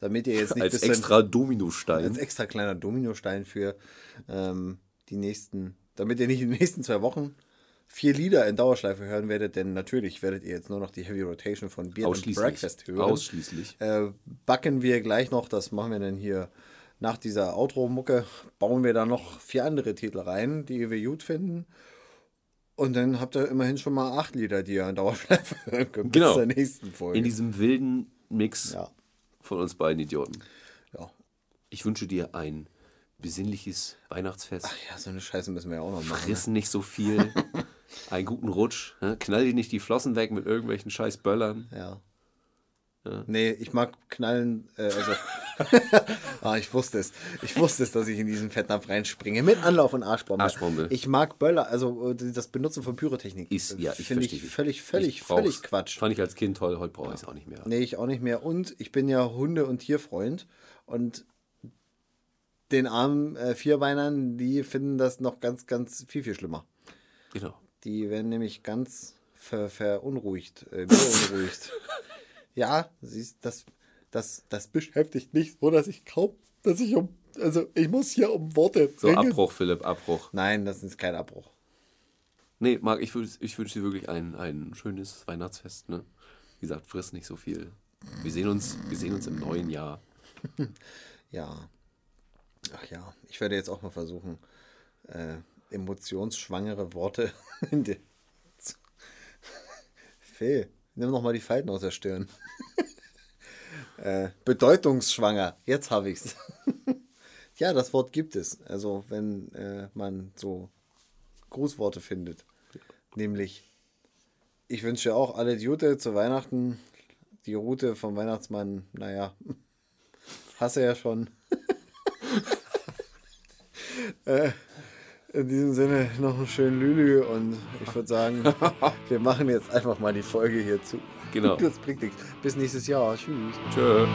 damit ihr jetzt nicht Als extra Dominostein. als extra kleiner Dominostein für ähm, die nächsten, damit ihr nicht in den nächsten zwei Wochen vier Lieder in Dauerschleife hören werdet, denn natürlich werdet ihr jetzt nur noch die Heavy Rotation von Beer and Ausschließlich. Breakfast hören. Ausschließlich. Äh, backen wir gleich noch, das machen wir dann hier nach dieser Outro-Mucke, bauen wir da noch vier andere Titel rein, die wir gut finden. Und dann habt ihr immerhin schon mal acht Lieder, die ihr in Dauerschleife hören könnt Genau. bis zur nächsten Folge. In diesem wilden Mix Ja. von uns beiden Idioten. ja. Ich wünsche dir ein besinnliches Weihnachtsfest. ja, so eine Scheiße müssen wir ja auch noch machen. Friss nicht so viel. einen guten Rutsch. Ne? Knall dir nicht die Flossen weg mit irgendwelchen scheiß Böllern. Ja. Nee, ich mag knallen, äh, also. ah, ich wusste es. Ich wusste es, dass ich in diesen Fettnapf reinspringe. Mit Anlauf und Arschbombe. Arschbombe. Ich mag Böller, also äh, das Benutzen von Pyrotechnik. Ist, ja, ich Finde ich völlig, völlig, Ich völlig Quatsch. Fand ich als Kind toll, heute brauche ich es auch nicht mehr. Nee, ich auch nicht mehr. Und ich bin ja Hunde- und Tierfreund. Und den armen äh, Vierbeinern, die finden das noch ganz, ganz viel, viel schlimmer. Genau. Die werden nämlich ganz ver verunruhigt, äh, beunruhigt. Ja, siehst, das, das, das beschäftigt mich so, dass ich kaum, dass ich um, also ich muss hier um Worte. So, ringen. Abbruch, Philipp, Abbruch. Nein, das ist kein Abbruch. Nee, Marc, ich, ich wünsche dir wirklich ein, ein schönes Weihnachtsfest. Ne? Wie gesagt, friss nicht so viel. Wir sehen uns, wir sehen uns im neuen Jahr. ja. Ach ja, ich werde jetzt auch mal versuchen, äh, emotionsschwangere Worte in die. Phil, nimm noch mal die Falten aus der Stirn. äh, bedeutungsschwanger, jetzt habe ich's. ja, das Wort gibt es. Also, wenn äh, man so Grußworte findet. Nämlich, ich wünsche auch alle Jute zu Weihnachten. Die Route vom Weihnachtsmann, naja, hasse ja schon. äh, in diesem Sinne noch einen schönen Lülü und ich würde sagen, wir machen jetzt einfach mal die Folge hier zu. Genau. Das bringt nichts. Bis nächstes Jahr. Tschüss. Tschö.